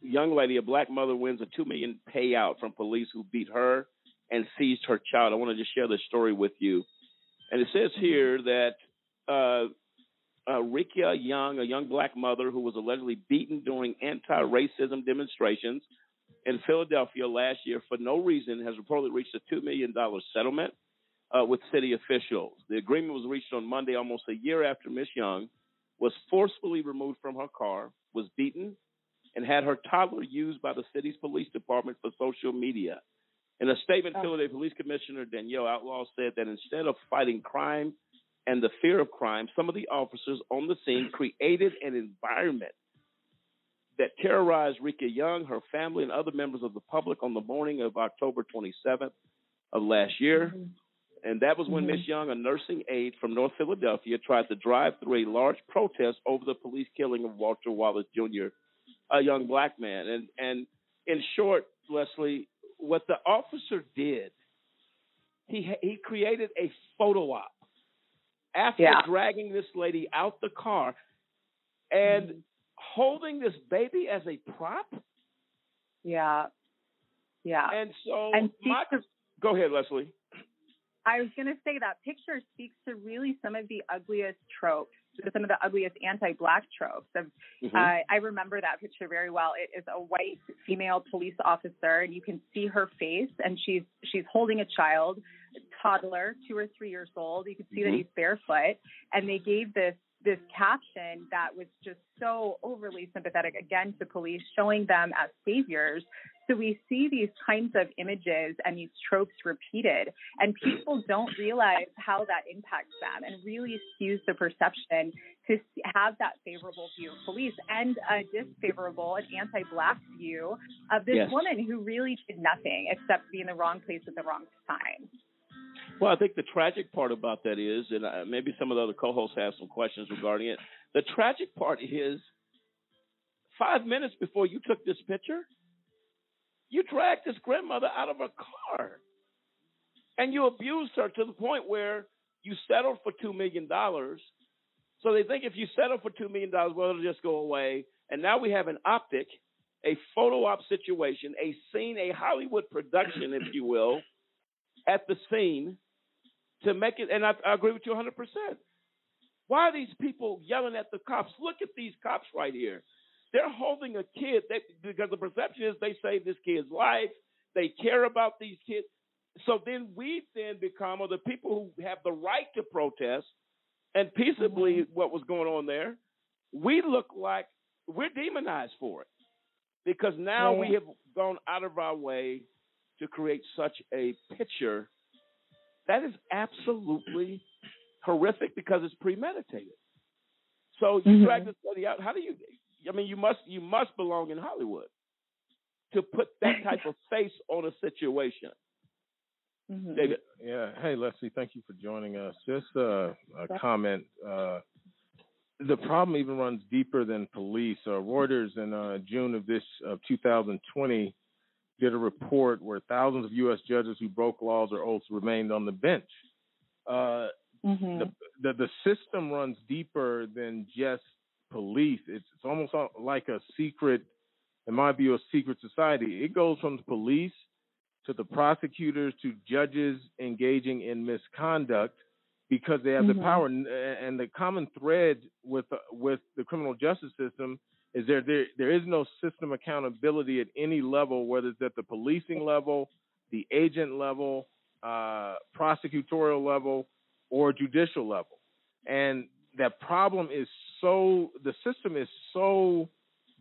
young lady, a black mother, wins a two million payout from police who beat her and seized her child. I want to just share this story with you. And it says here that uh, uh, Rickia Young, a young black mother who was allegedly beaten during anti-racism demonstrations in Philadelphia last year for no reason, has reportedly reached a two million dollar settlement uh, with city officials. The agreement was reached on Monday, almost a year after Miss Young was forcefully removed from her car, was beaten, and had her toddler used by the city's police department for social media. In a statement, oh. Philadelphia Police Commissioner Danielle Outlaw said that instead of fighting crime and the fear of crime, some of the officers on the scene created an environment that terrorized Rika Young, her family, and other members of the public on the morning of October 27th of last year. Mm-hmm. And that was when Mhm. Miss Young, a nursing aide from North Philadelphia, tried to drive through a large protest over the police killing of Walter Wallace Jr., a young black man. And and in short, Leslie, what the officer did, he he created a photo op after Yeah. dragging this lady out the car and holding this baby as a prop. Yeah. Yeah. And so And my, go ahead, Leslie. I was going to say that picture speaks to really some of the ugliest tropes, some of the ugliest anti-black tropes. Of, Mhm. uh, I remember that picture very well. It is a white female police officer, and you can see her face, and she's she's holding a child, a toddler, two or three years old. You can see that Mhm. he's barefoot, and they gave this this caption that was just so overly sympathetic again to police, showing them as saviors, So we see these kinds of images and these tropes repeated, and people don't realize how that impacts them and really skews the perception to have that favorable view of police and a disfavorable and anti-black view of this Yes. woman who really did nothing except be in the wrong place at the wrong time. Well, I think the tragic part about that is, and uh, maybe some of the other co-hosts have some questions regarding it. The tragic part is, five minutes before you took this picture, you dragged this grandmother out of her car, and you abused her to the point where you settled for two million dollars. So they think if you settle for two million dollars, well, it'll just go away. And now we have an optic, a photo op situation, a scene, a Hollywood production, if you will, at the scene to make it. And I, I agree with you 100%. Why are these people yelling at the cops? Look at these cops right here. They're holding a kid they, because the perception is they saved this kid's life. They care about these kids. So then we then become, or the people who have the right to protest and peaceably what was going on there, we look like we're demonized for it because now we have gone out of our way to create such a picture that is absolutely horrific because it's premeditated. So you Mhm. drag this study out. How do you? I mean, you must you must belong in Hollywood to put that type of face on a situation. Mm-hmm. David. Yeah. Hey, Leslie, thank you for joining us. Just uh, a comment. Uh, the problem even runs deeper than police. Uh, Reuters in uh, June of this of 2020 did a report where thousands of U.S. judges who broke laws or oaths remained on the bench. Uh, Mm-hmm. the, the the system runs deeper than just police. It's it's almost like a secret, in my view, a secret society. It goes from the police to the prosecutors to judges engaging in misconduct because they have Mhm. the power. And, and the common thread with with the criminal justice system is there there there is no system accountability at any level, whether it's at the policing level, the agent level, uh, prosecutorial level, or judicial level. And that problem is so the system is so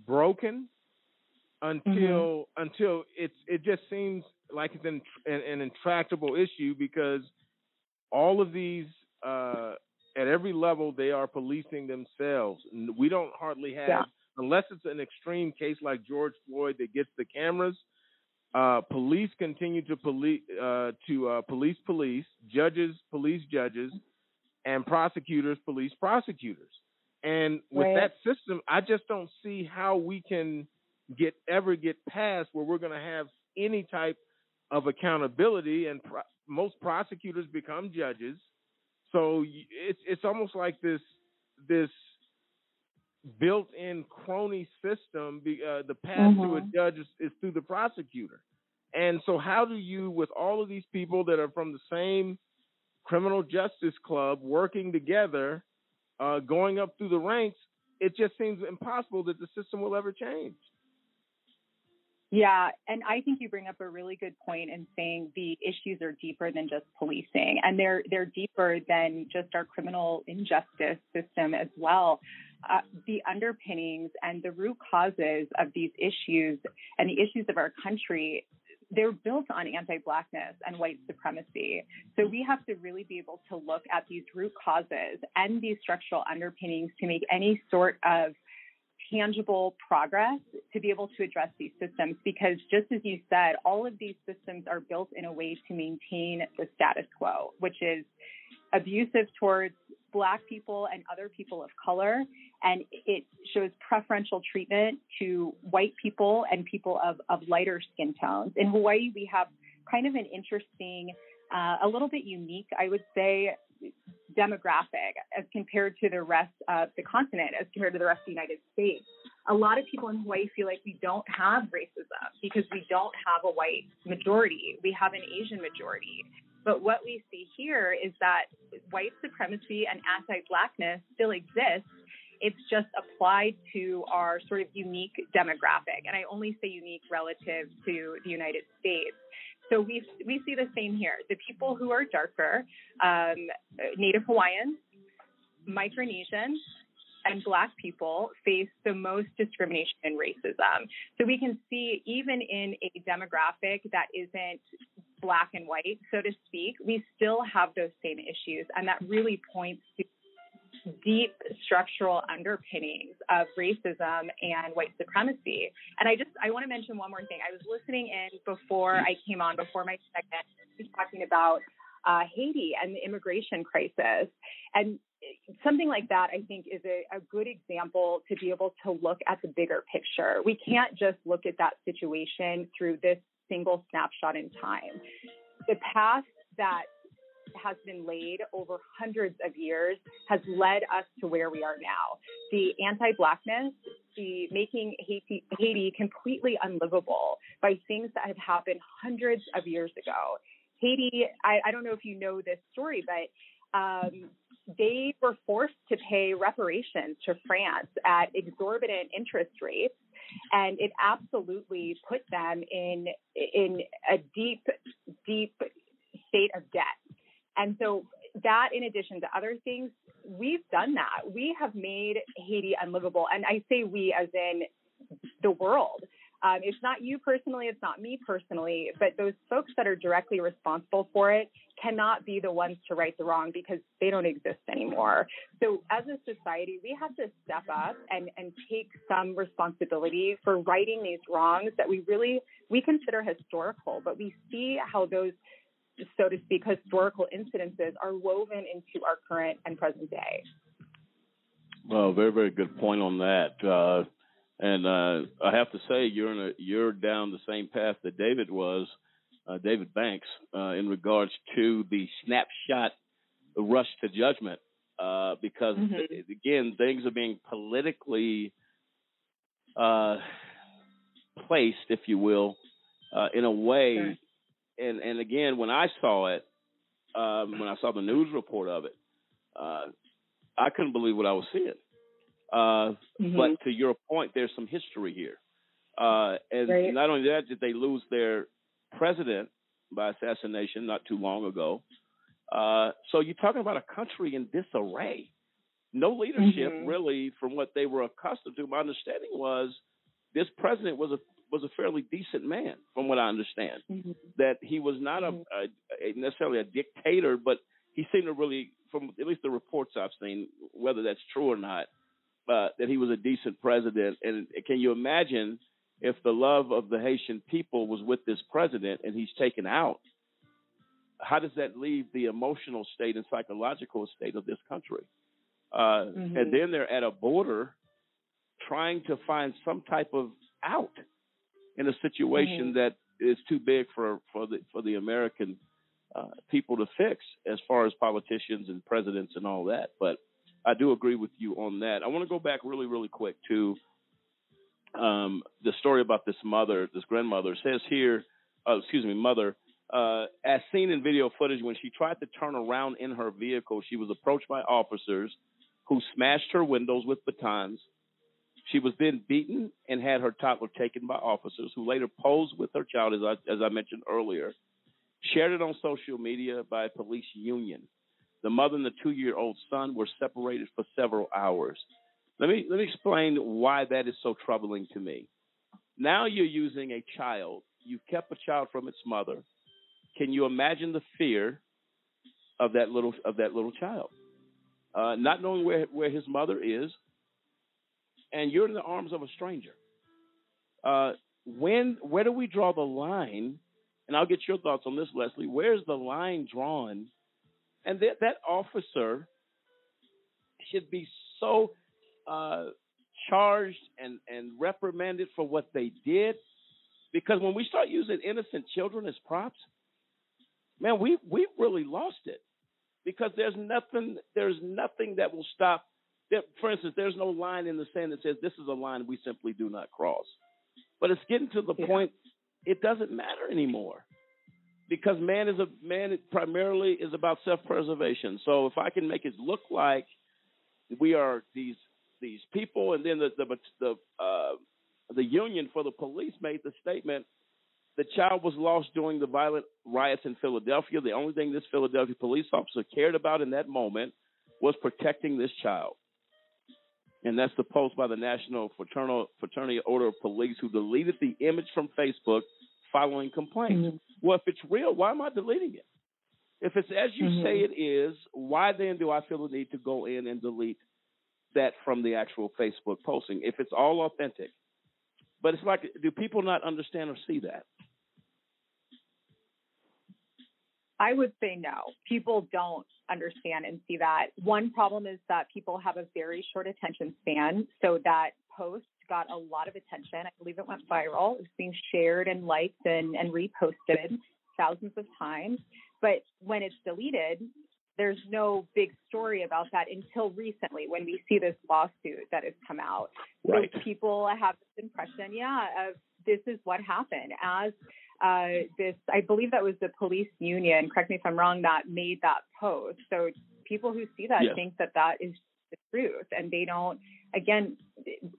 broken until until it's it just seems like it's an, an, an intractable issue because all of these uh, at every level they are policing themselves. We don't hardly have Yeah. unless it's an extreme case like George Floyd that gets the cameras. Uh, police continue to police uh, to uh, police police, judges police judges, and prosecutors police prosecutors. And with Right. that system, I just don't see how we can get ever get past where we're going to have any type of accountability. And pro- most prosecutors become judges, so it's it's almost like this this built-in crony system. Uh, the path to a Mhm. judge is, is through the prosecutor. And so, how do you, with all of these people that are from the same criminal justice club working together, uh, going up through the ranks, it just seems impossible that the system will ever change. Yeah, and I think you bring up a really good point in saying the issues are deeper than just policing, and they're they're deeper than just our criminal injustice system as well. Uh, the underpinnings and the root causes of these issues and the issues of our country, they're built on anti-blackness and white supremacy. So we have to really be able to look at these root causes and these structural underpinnings to make any sort of tangible progress to be able to address these systems because just as you said all of these systems are built in a way to maintain the status quo which is abusive towards black people and other people of color and it shows preferential treatment to white people and people of, of lighter skin tones in hawaii we have kind of an interesting uh, a little bit unique i would say demographic as compared to the rest of the continent, as compared to the rest of the United States. A lot of people in Hawaii feel like we don't have racism because we don't have a white majority. We have an Asian majority. But what we see here is that white supremacy and anti blackness still exists. It's just applied to our sort of unique demographic. And I only say unique relative to the United States. So we we see the same here. The people who are darker, um, Native Hawaiians, Micronesians, and Black people face the most discrimination and racism. So we can see, even in a demographic that isn't black and white, so to speak, we still have those same issues. And that really points to deep structural underpinnings of racism and white supremacy. And I just I want to mention one more thing. I was listening in before I came on, before my segment, talking about uh, Haiti and the immigration crisis. And something like that, I think, is a, a good example to be able to look at the bigger picture. We can't just look at that situation through this single snapshot in time. The path that has been laid over hundreds of years has led us to where we are now. The anti-blackness, the making Haiti, Haiti completely unlivable by things that have happened hundreds of years ago. Haiti, I, I don't know if you know this story, but um, they were forced to pay reparations to France at exorbitant interest rates, and it absolutely put them in in a deep, deep state of debt. And so that, in addition to other things, we've done that. We have made Haiti unlivable, and I say we as in the world. Um, it's not you personally, it's not me personally, but those folks that are directly responsible for it cannot be the ones to right the wrong because they don't exist anymore. So as a society, we have to step up and, and take some responsibility for righting these wrongs that we really we consider historical, but we see how those so to speak, historical incidences are woven into our current and present day. Well, very, very good point on that. Uh, and uh, I have to say, you're in a, you're down the same path that David was, uh, David Banks, uh, in regards to the snapshot rush to judgment, uh, because mm-hmm. again, things are being politically uh, placed, if you will, uh, in a way. Sure. And and again, when I saw it, um, when I saw the news report of it, I couldn't believe what I was seeing. Uh, mm-hmm. But to your point, there's some history here. Uh, and right. not only that, did they lose their president by assassination not too long ago. Uh, so you're talking about a country in disarray. No leadership, mm-hmm. really, from what they were accustomed to. My understanding was this president was a was a fairly decent man, from what I understand. Mm-hmm. That he was not a, mm-hmm. a, a necessarily a dictator, but he seemed to really, from at least the reports I've seen, whether that's true or not, uh, that he was a decent president. And can you imagine if the love of the Haitian people was with this president and he's taken out? How does that leave the emotional state and psychological state of this country? Uh, mm-hmm. And then they're at a border trying to find some type of out in a situation mm-hmm. that is too big for, for the for the American uh, people to fix as far as politicians and presidents and all that. But I do agree with you on that. I want to go back really, really quick to um, the story about this mother, this grandmother. Says here, uh, excuse me, mother, uh, as seen in video footage, when she tried to turn around in her vehicle, she was approached by officers who smashed her windows with batons. She was then beaten and had her toddler taken by officers who later posed with her child, as I, as I mentioned earlier, shared it on social media by a police union. The mother and the two-year-old son were separated for several hours. Let me let me explain why that is so troubling to me. Now you're using a child. You've kept a child from its mother. Can you imagine the fear of that little of that little child, uh, not knowing where where his mother is, and you're in the arms of a stranger? Uh, when where do we draw the line? And I'll get your thoughts on this, Leslie. Where's the line drawn and that that officer should be so uh, charged and and reprimanded for what they did, because when we start using innocent children as props, man, we we really lost it. Because there's nothing there's nothing that will stop. That, for instance, there's no line in the sand that says this is a line we simply do not cross. But it's getting to the yeah. point it doesn't matter anymore because man is a man primarily is about self-preservation. So if I can make it look like we are these these people, and then the the the, uh, the union for the police made the statement the child was lost during the violent riots in Philadelphia. The only thing this Philadelphia police officer cared about in that moment was protecting this child. and that's the post by the National Fraternal Fraternity Order of Police who deleted the image from Facebook following complaints. Mm-hmm. Well, if it's real, why am I deleting it? If it's as you Mhm. say it is, why then do I feel the need to go in and delete that from the actual Facebook posting if it's all authentic? But it's like, do people not understand or see that? I would say no. People don't understand and see that. One problem is that people have a very short attention span. So that post got a lot of attention. I believe it went viral. It was being shared and liked and, and reposted thousands of times. But when it's deleted, there's no big story about that until recently when we see this lawsuit that has come out. Right. So people have this impression, yeah, of this is what happened as uh, this, I believe that was the police union, correct me if I'm wrong, that made that post. So people who see that Yes. think that that is the truth and they don't, again,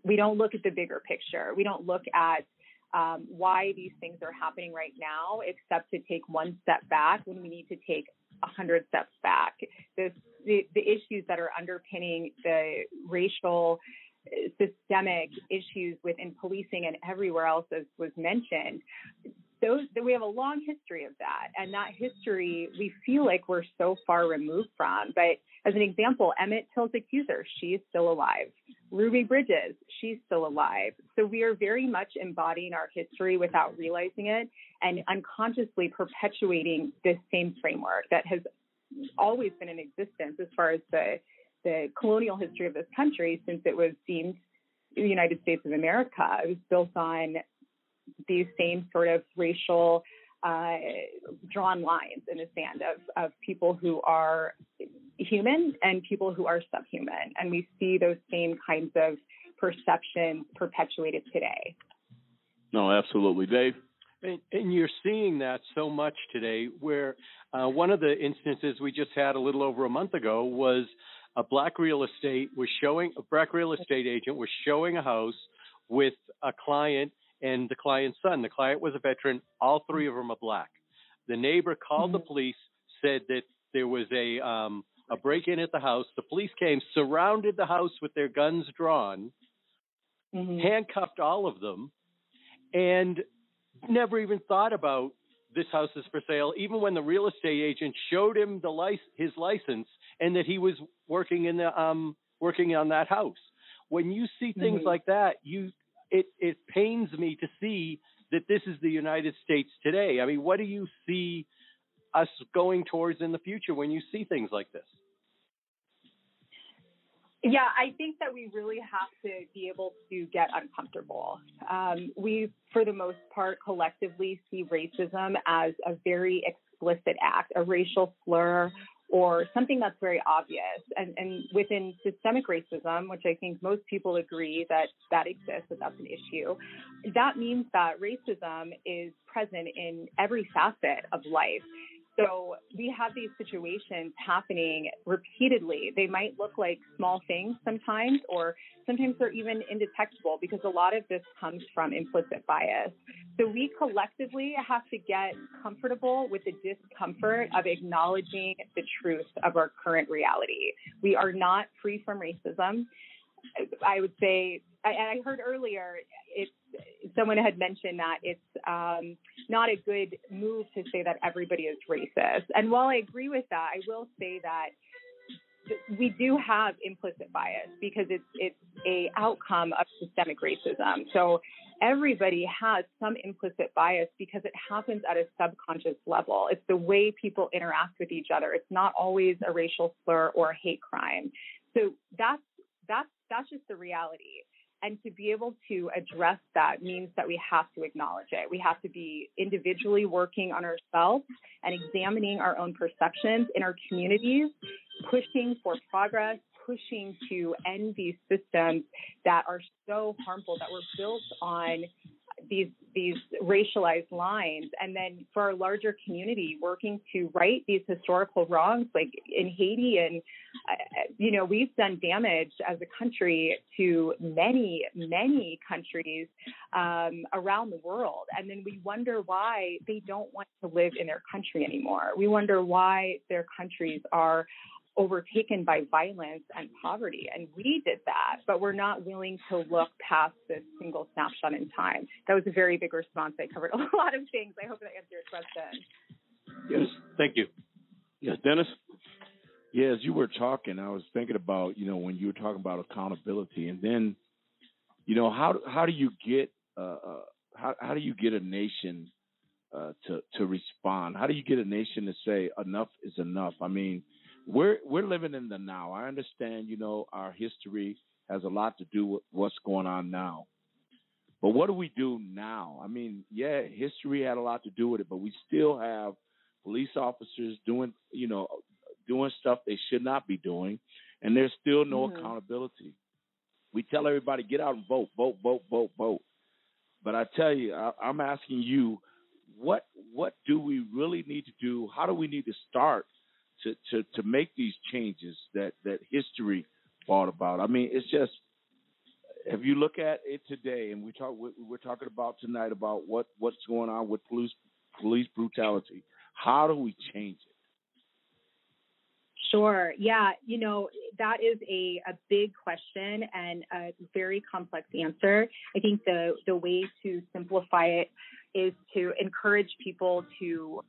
we don't look at the bigger picture. We don't look at um, why these things are happening right now, except to take one step back when we need to take a hundred steps back. This, the, the issues that are underpinning the racial uh, systemic issues within policing and everywhere else, as was mentioned, those we have a long history of that and that history we feel like we're so far removed from. But as an example emmett till's accuser she is still alive. Ruby bridges she's still alive. So we are very much embodying our history without realizing it and unconsciously perpetuating this same framework that has always been in existence as far as the the colonial history of this country since it was deemed the united states of america. It was built on these same sort of racial uh, drawn lines in the sand of, of people who are human and people who are subhuman. And we see those same kinds of perceptions perpetuated today. No, absolutely, Dave. And, and you're seeing that so much today, where uh, one of the instances we just had a little over a month ago was a black real estate was showing a black real estate agent was showing a house with a client and the client's son. The client was a veteran. All three of them are black. The neighbor called the police, said that there was a um, a break in at the house. The police came, surrounded the house with their guns drawn, handcuffed all of them, and never even thought about this house is for sale. Even when the real estate agent showed him the lic- his license and that he was working in the um working on that house. When you see things Mhm. like that, you it it pains me to see that this is the United States today. I mean, what do you see us going towards in the future when you see things like this? Yeah, I think that we really have to be able to get uncomfortable. Um, we, for the most part, collectively see racism as a very explicit act, a racial slur, or something that's very obvious. And, and within systemic racism, which I think most people agree that that exists, that that's an issue, that means that racism is present in every facet of life. So we have these situations happening repeatedly. They might look like small things sometimes, or sometimes they're even indetectable because a lot of this comes from implicit bias. So we collectively have to get comfortable with the discomfort of acknowledging the truth of our current reality. We are not free from racism. I would say, I- and I heard earlier, someone had mentioned that it's um, not a good move to say that everybody is racist. And while I agree with that, I will say that we do have implicit bias because it's it's a outcome of systemic racism. So everybody has some implicit bias because it happens at a subconscious level. It's the way people interact with each other. It's not always a racial slur or a hate crime. So that's that's that's just the reality. And to be able to address that means that we have to acknowledge it. We have to be individually working on ourselves and examining our own perceptions in our communities, pushing for progress, pushing to end these systems that are so harmful, that were built on these these racialized lines. And then for our larger community working to right these historical wrongs like in Haiti and uh, you know we've done damage as a country to many many countries um, around the world. And then we wonder why they don't want to live in their country anymore. We wonder why their countries are overtaken by violence and poverty. And we did that, but we're not willing to look past this single snapshot in time. That was a very big response. I covered a lot of things. I hope that answered your question. Yes, thank you. Yes, Dennis. Yeah, as you were talking, I was thinking about you know when you were talking about accountability, and then you know how how do you get uh, uh, how how do you get a nation uh, to to respond? How do you get a nation to say enough is enough? I mean, we're we're living in the now. I understand, you know, our history has a lot to do with what's going on now. But what do we do now? I mean, yeah, history had a lot to do with it, but we still have police officers doing, you know, doing stuff they should not be doing, and there's still no Mhm. accountability. We tell everybody get out and vote, vote, vote, vote, vote. But I tell you, I, I'm asking you, what what do we really need to do? How do we need to start to to to make these changes that that history brought about? I mean, it's just if you look at it today, and we talk we- we're talking about tonight about what what's going on with police police brutality. How do we change it? Sure. Yeah. You know, that is a, a big question and a very complex answer. I think the, the way to simplify it is to encourage people to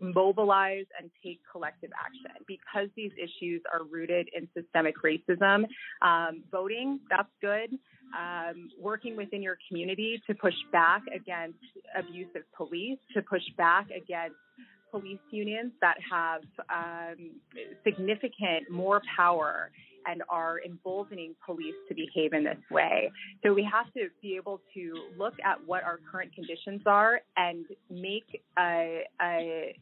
mobilize and take collective action because these issues are rooted in systemic racism. Um, voting, that's good. Um, working within your community to push back against abusive police, to push back against police unions that have um, significant more power and are emboldening police to behave in this way. So we have to be able to look at what our current conditions are and make a, a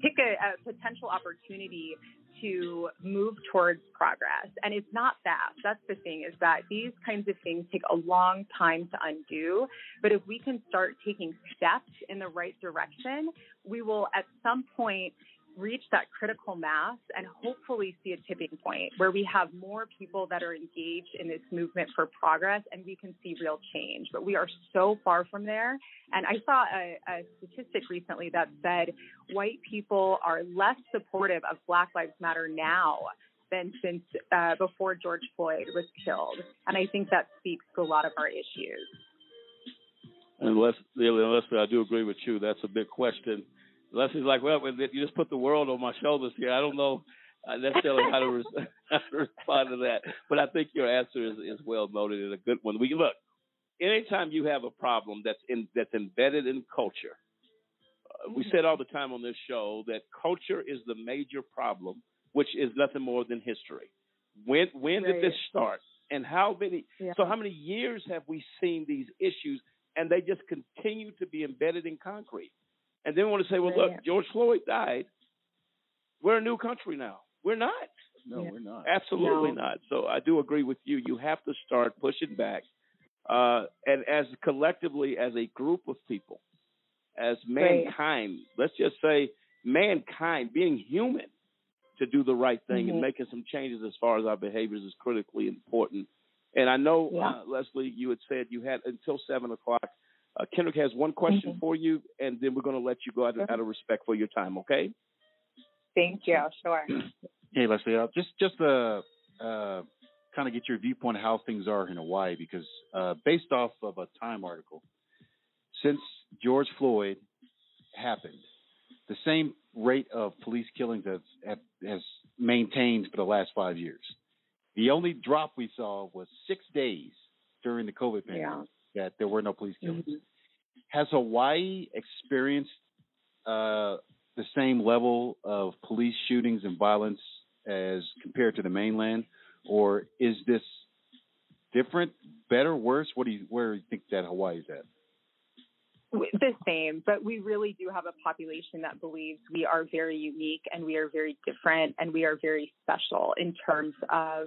pick a, a potential opportunity to move towards progress. And it's not fast. That's the thing is that these kinds of things take a long time to undo. But if we can start taking steps in the right direction, we will at some point reach that critical mass and hopefully see a tipping point where we have more people that are engaged in this movement for progress and we can see real change. But we are so far from there. And I saw a, a statistic recently that said white people are less supportive of Black Lives Matter now than since uh, before George Floyd was killed. And I think that speaks to a lot of our issues. And Les, Leslie, I do agree with you. That's a big question. Leslie's like, well, you just put the world on my shoulders here. I don't know uh, necessarily how to, res- how to respond to that, but I think your answer is, is well noted and a good one. We look. Anytime you have a problem that's in that's embedded in culture, uh, we said all the time on this show that culture is the major problem, which is nothing more than history. When when did this start? And how many? So how many years have we seen these issues, and they just continue to be embedded in concrete? And then we want to say, well, look, George Floyd died. We're a new country now. We're not. No, we're not. Absolutely No. not. So I do agree with you. You have to start pushing back, uh, and as collectively as a group of people, as Right. mankind. Let's just say mankind, being human, to do the right thing and Mhm. making some changes as far as our behaviors is critically important. And I know, Yeah. uh, Leslie, you had said you had until seven o'clock. Uh, Kendrick has one question Mhm. for you, and then we're going to let you go out, of- out of respect for your time. Okay? Thank you. Sure. Hey, Leslie, uh, just just to uh, kind of get your viewpoint of how things are in Hawaii, because uh, based off of a Time article, since George Floyd happened, the same rate of police killings has have, has maintained for the last five years. The only drop we saw was six days during the COVID pandemic that there were no police killings. Has Hawaii experienced uh, the same level of police shootings and violence as compared to the mainland, or is this different, better, worse? What do you where do you think that Hawaii is at? The same, but we really do have a population that believes we are very unique and we are very different and we are very special in terms of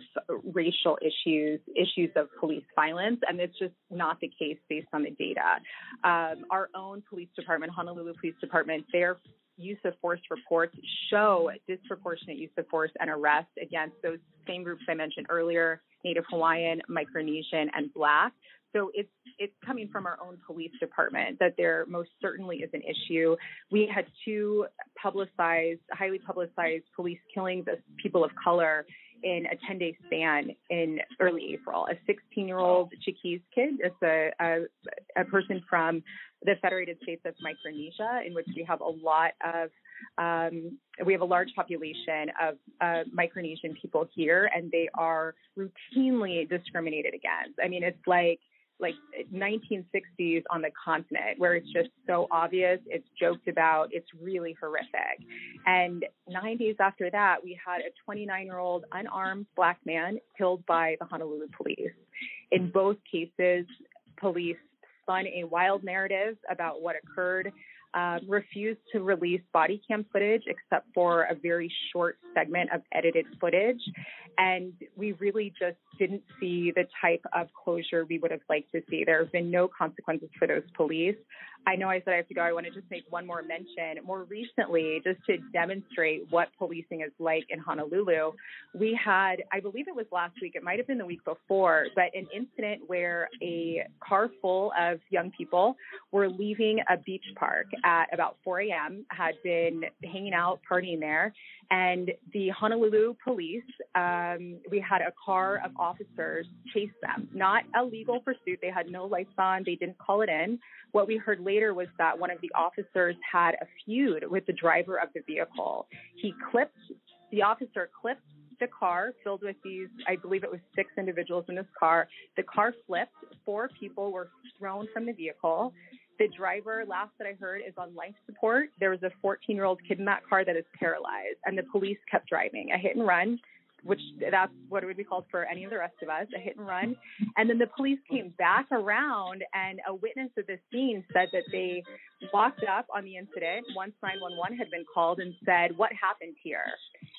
racial issues, issues of police violence, and it's just not the case based on the data. Um, our own police department, Honolulu Police Department, their use of force reports show disproportionate use of force and arrest against those same groups I mentioned earlier, Native Hawaiian, Micronesian, and Black. So it's it's coming from our own police department that there most certainly is an issue. We had two publicized, highly publicized police killings of people of color in a 10 day span in early April. A 16 year old Chuukese kid, it's a, a, a person from the Federated States of Micronesia, in which we have a lot of um, we have a large population of uh, Micronesian people here, and they are routinely discriminated against. I mean, it's like like 1960s on the continent where it's just so obvious, it's joked about, it's really horrific. And 90s after that, we had a 29 year old unarmed black man killed by the Honolulu police. In both cases, police spun a wild narrative about what occurred um, refused to release body cam footage except for a very short segment of edited footage. And we really just didn't see the type of closure we would have liked to see. There have been no consequences for those police. I know I said I have to go. I want to just make one more mention. More recently, just to demonstrate what policing is like in Honolulu, we had, I believe it was last week, it might have been the week before, but an incident where a car full of young people were leaving a beach park at about 4 a.m., had been hanging out, partying there, and the Honolulu police, um, we had a car of officers chase them. Not a legal pursuit. They had no lights on. They didn't call it in. What we heard later was that one of the officers had a feud with the driver of the vehicle. He clipped, the officer clipped the car filled with these, I believe it was six individuals in this car. The car flipped. Four people were thrown from the vehicle. The driver, last that I heard, is on life support. There was a 14 year old kid in that car that is paralyzed, and the police kept driving. A hit and run which that's what it would be called for any of the rest of us, a hit and run. And then the police came back around, and a witness of the scene said that they walked up on the incident once 911 had been called and said, What happened here?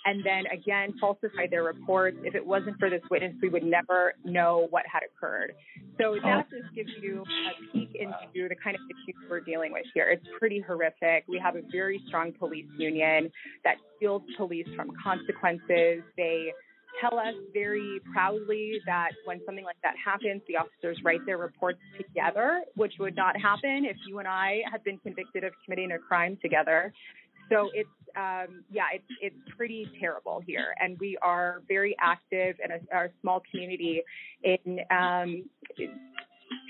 And then again, falsified their reports. If it wasn't for this witness, we would never know what had occurred. So oh. that just gives you a peek into the kind of issues we're dealing with here. It's pretty horrific. We have a very strong police union that shields police from consequences. They tell us very proudly that when something like that happens, the officers write their reports together, which would not happen if you and I had been convicted of committing a crime together. So it's um, yeah, it's it's pretty terrible here, and we are very active in a, our small community in um,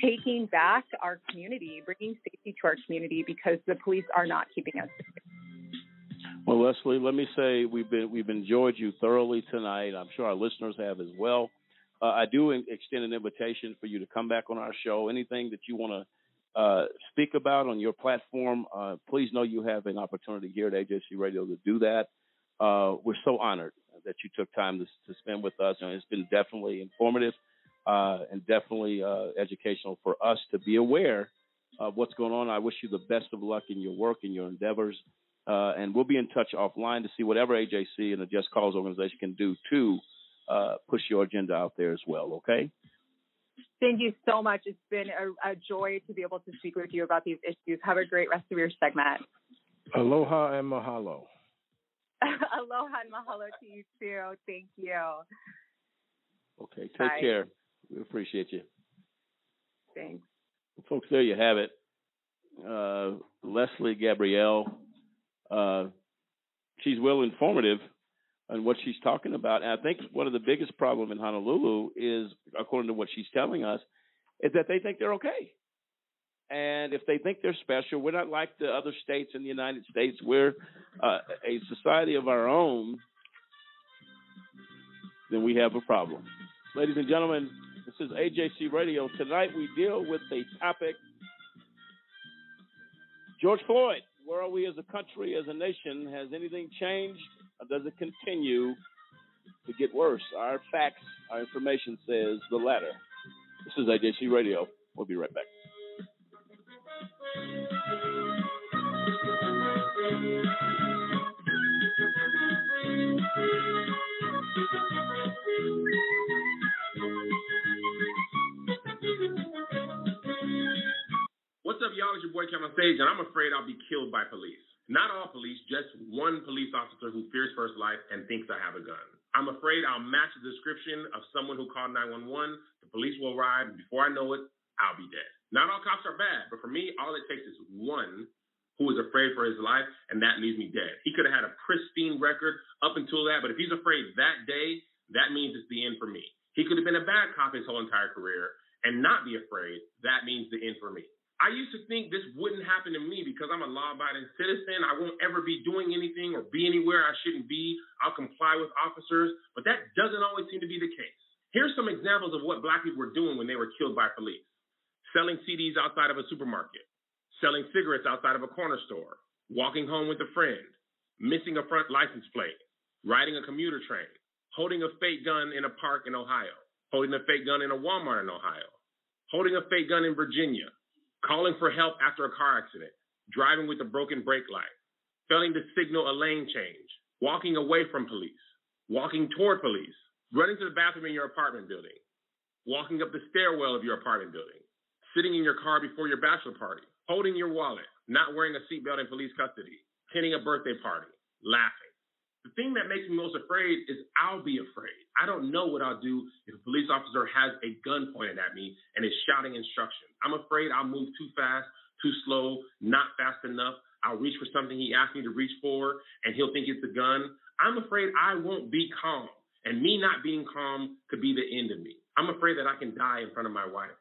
taking back our community, bringing safety to our community because the police are not keeping us safe. Well, Leslie, let me say we've been we've enjoyed you thoroughly tonight. I'm sure our listeners have as well. Uh, I do extend an invitation for you to come back on our show. Anything that you want to uh, speak about on your platform, uh, please know you have an opportunity here at AJC Radio to do that. Uh, we're so honored that you took time to, to spend with us, and it's been definitely informative uh, and definitely uh, educational for us to be aware of what's going on. I wish you the best of luck in your work and your endeavors. Uh, and we'll be in touch offline to see whatever AJC and the Just Cause organization can do to uh, push your agenda out there as well. Okay. Thank you so much. It's been a, a, joy to be able to speak with you about these issues. Have a great rest of your segment. Aloha and mahalo. Aloha and mahalo to you too. Thank you. Okay. Take Bye. care. We appreciate you. Thanks. Folks, there you have it. Uh, Leslie Gabrielle uh, she's well informative on what she's talking about. And I think one of the biggest problem in Honolulu is, according to what she's telling us, is that they think they're okay. And if they think they're special, we're not like the other states in the United States. We're uh, a society of our own. Then we have a problem. Ladies and gentlemen, this is AJC Radio. Tonight we deal with the topic George Floyd where are we as a country, as a nation? Has anything changed or does it continue to get worse? Our facts, our information says the latter. This is AJC Radio. We'll be right back. What's up, y'all? It's your boy Kevin Sage, and I'm afraid I'll be killed by police. Not all police, just one police officer who fears for his life and thinks I have a gun. I'm afraid I'll match the description of someone who called 911. The police will arrive, and before I know it, I'll be dead. Not all cops are bad, but for me, all it takes is one who is afraid for his life, and that leaves me dead. He could have had a pristine record up until that, but if he's afraid that day, that means it's the end for me. He could have been a bad cop his whole entire career and not be afraid. That means the end for me. I used to think this wouldn't happen to me because I'm a law abiding citizen. I won't ever be doing anything or be anywhere I shouldn't be. I'll comply with officers, but that doesn't always seem to be the case. Here's some examples of what black people were doing when they were killed by police. Selling CDs outside of a supermarket, selling cigarettes outside of a corner store, walking home with a friend, missing a front license plate, riding a commuter train, holding a fake gun in a park in Ohio, holding a fake gun in a Walmart in Ohio, holding a fake gun in Virginia, calling for help after a car accident, driving with a broken brake light, failing to signal a lane change, walking away from police, walking toward police, running to the bathroom in your apartment building, walking up the stairwell of your apartment building, sitting in your car before your bachelor party, holding your wallet, not wearing a seatbelt in police custody, attending a birthday party, laughing. The thing that makes me most afraid is I'll be afraid. I don't know what I'll do if a police officer has a gun pointed at me and is shouting instructions. I'm afraid I'll move too fast, too slow, not fast enough. I'll reach for something he asked me to reach for and he'll think it's a gun. I'm afraid I won't be calm. And me not being calm could be the end of me. I'm afraid that I can die in front of my wife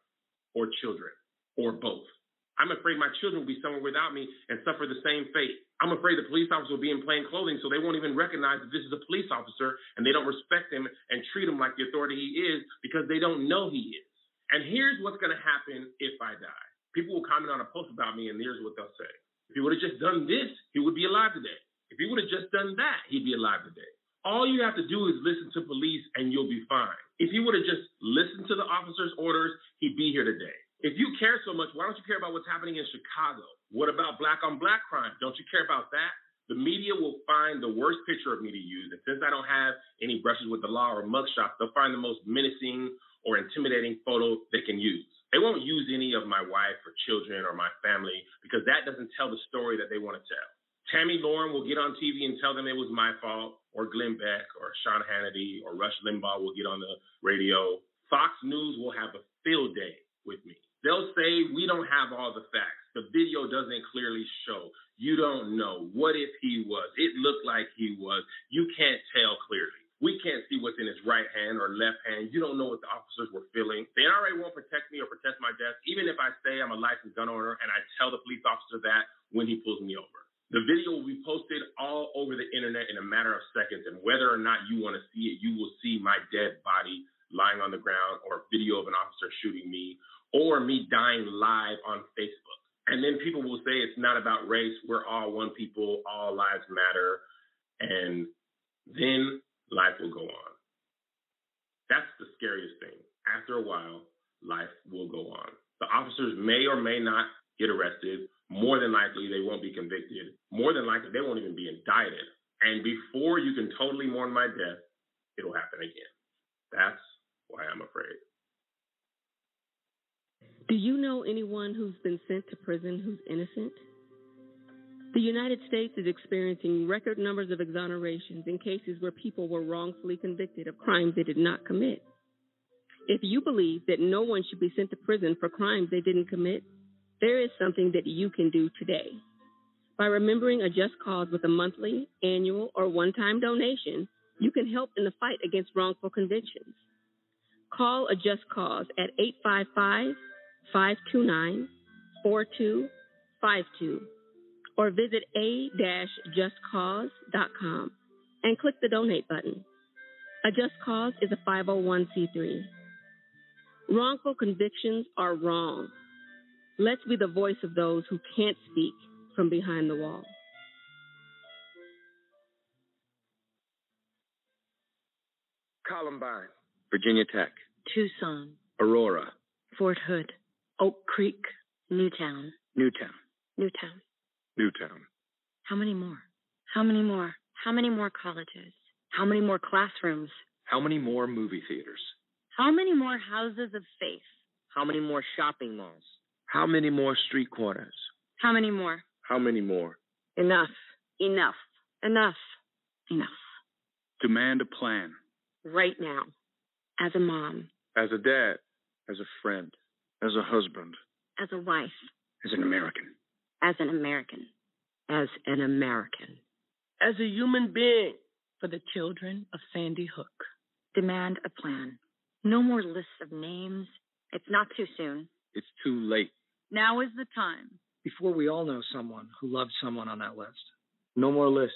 or children or both. I'm afraid my children will be somewhere without me and suffer the same fate. I'm afraid the police officer will be in plain clothing so they won't even recognize that this is a police officer and they don't respect him and treat him like the authority he is because they don't know he is. And here's what's going to happen if I die. People will comment on a post about me and here's what they'll say. If he would have just done this, he would be alive today. If he would have just done that, he'd be alive today. All you have to do is listen to police and you'll be fine. If he would have just listened to the officer's orders, he'd be here today. If you care so much, why don't you care about what's happening in Chicago? What about black on black crime? Don't you care about that? The media will find the worst picture of me to use. And since I don't have any brushes with the law or mugshots, they'll find the most menacing or intimidating photo they can use. They won't use any of my wife or children or my family because that doesn't tell the story that they want to tell. Tomi Lahren will get on TV and tell them it was my fault, or Glenn Beck, or Sean Hannity, or Rush Limbaugh will get on the radio. Fox News will have a field day with me. They'll say we don't have all the facts. The video doesn't clearly show. You don't know. What if he was? It looked like he was. You can't tell clearly. We can't see what's in his right hand or left hand. You don't know what the officers were feeling. The NRA won't protect me or protect my desk, even if I say I'm a licensed gun owner and I tell the police officer that when he pulls me over. The video will be posted all over the internet in a matter of seconds, and whether or not you want to see it, you will see my dead body lying on the ground or a video of an officer shooting me or me dying live on Facebook. And then people will say it's not about race. We're all one people. All lives matter. And then life will go on. That's the scariest thing. After a while, life will go on. The officers may or may not get arrested. More than likely, they won't be convicted. More than likely, they won't even be indicted. And before you can totally mourn my death, it'll happen again. That's why I'm afraid. Do you know anyone who's been sent to prison who's innocent? The United States is experiencing record numbers of exonerations in cases where people were wrongfully convicted of crimes they did not commit. If you believe that no one should be sent to prison for crimes they didn't commit, there is something that you can do today. By remembering a just cause with a monthly, annual, or one time donation, you can help in the fight against wrongful convictions. Call a just cause at 855 529 4252 or visit a-justcause.com and click the donate button. A Just Cause is a 501c3. Wrongful convictions are wrong. Let's be the voice of those who can't speak from behind the wall. Columbine, Virginia Tech, Tucson, Aurora, Fort Hood, Oak Creek, Newtown, Newtown, Newtown. Newtown. How many more? How many more? How many more colleges? How many more classrooms? How many more movie theaters? How many more houses of faith? How many more shopping malls? How many more street corners? How many more? How many more? Enough. Enough. Enough. Enough. Demand a plan. Right now. As a mom. As a dad. As a friend. As a husband. as a wife, As an American. as an American, as an American. As a human being. For the children of Sandy Hook. Demand a plan. No more lists of names. It's not too soon. It's too late. Now is the time. Before we all know someone who loved someone on that list. No more lists.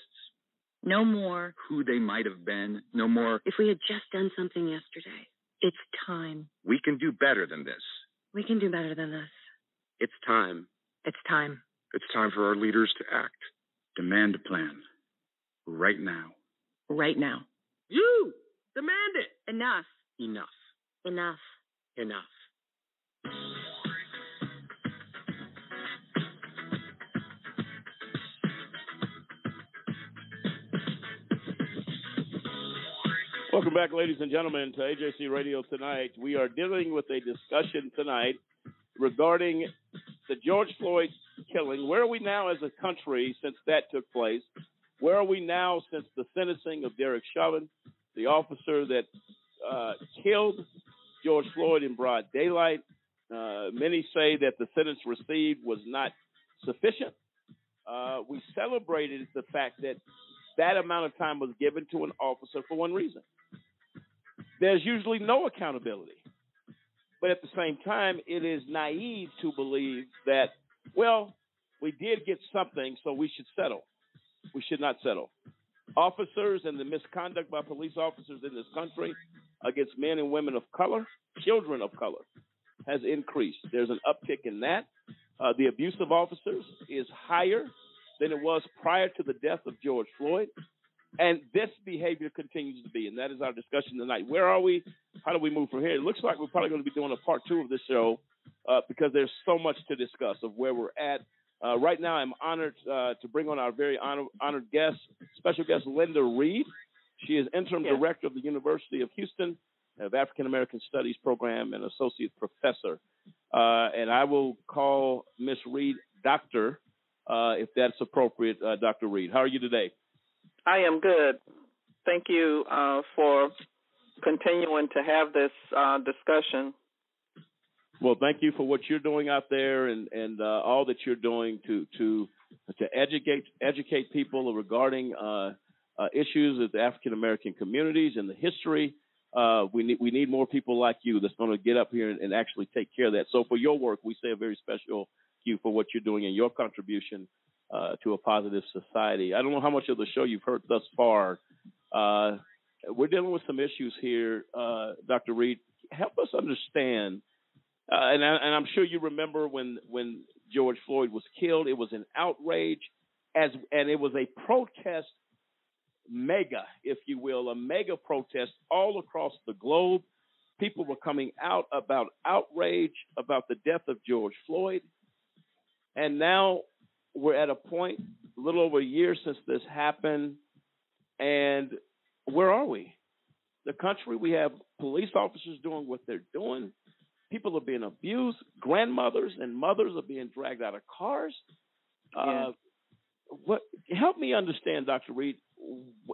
No more. Who they might have been. No more. If we had just done something yesterday, It's time. We can do better than this. We can do better than this. It's time. It's time. It's time for our leaders to act. Demand a plan. Right now. Right now. You demand it. Enough. Enough. Enough. Enough. Welcome back, ladies and gentlemen, to AJC Radio tonight. We are dealing with a discussion tonight regarding the George Floyd killing. Where are we now as a country since that took place? Where are we now since the sentencing of Derek Chauvin, the officer that uh, killed George Floyd in broad daylight? Uh, many say that the sentence received was not sufficient. Uh, we celebrated the fact that that amount of time was given to an officer for one reason. There's usually no accountability. But at the same time, it is naive to believe that, well, we did get something, so we should settle. We should not settle. Officers and the misconduct by police officers in this country against men and women of color, children of color, has increased. There's an uptick in that. Uh, the abuse of officers is higher than it was prior to the death of George Floyd. And this behavior continues to be, and that is our discussion tonight. Where are we? How do we move from here? It looks like we're probably going to be doing a part two of this show uh, because there's so much to discuss of where we're at. Uh, right now, I'm honored uh, to bring on our very honor, honored guest, special guest Linda Reed. She is interim director of the University of Houston of African American Studies program and associate professor. Uh, and I will call Miss Reed Doctor, uh, if that's appropriate. Uh, Dr. Reed, how are you today? I am good. Thank you uh, for continuing to have this uh, discussion. Well, thank you for what you're doing out there and and uh, all that you're doing to to to educate educate people regarding uh, uh, issues of the African American communities and the history. Uh, we need we need more people like you that's going to get up here and, and actually take care of that. So for your work, we say a very special thank you for what you're doing and your contribution uh, to a positive society. I don't know how much of the show you've heard thus far. Uh, we're dealing with some issues here, uh, Dr. Reed. Help us understand, uh, and, I, and I'm sure you remember when when George Floyd was killed. It was an outrage, as and it was a protest, mega, if you will, a mega protest all across the globe. People were coming out about outrage about the death of George Floyd, and now we're at a point, a little over a year since this happened, and where are we? The country, we have police officers doing what they're doing. People are being abused. Grandmothers and mothers are being dragged out of cars. Uh, what? Help me understand, Dr. Reed.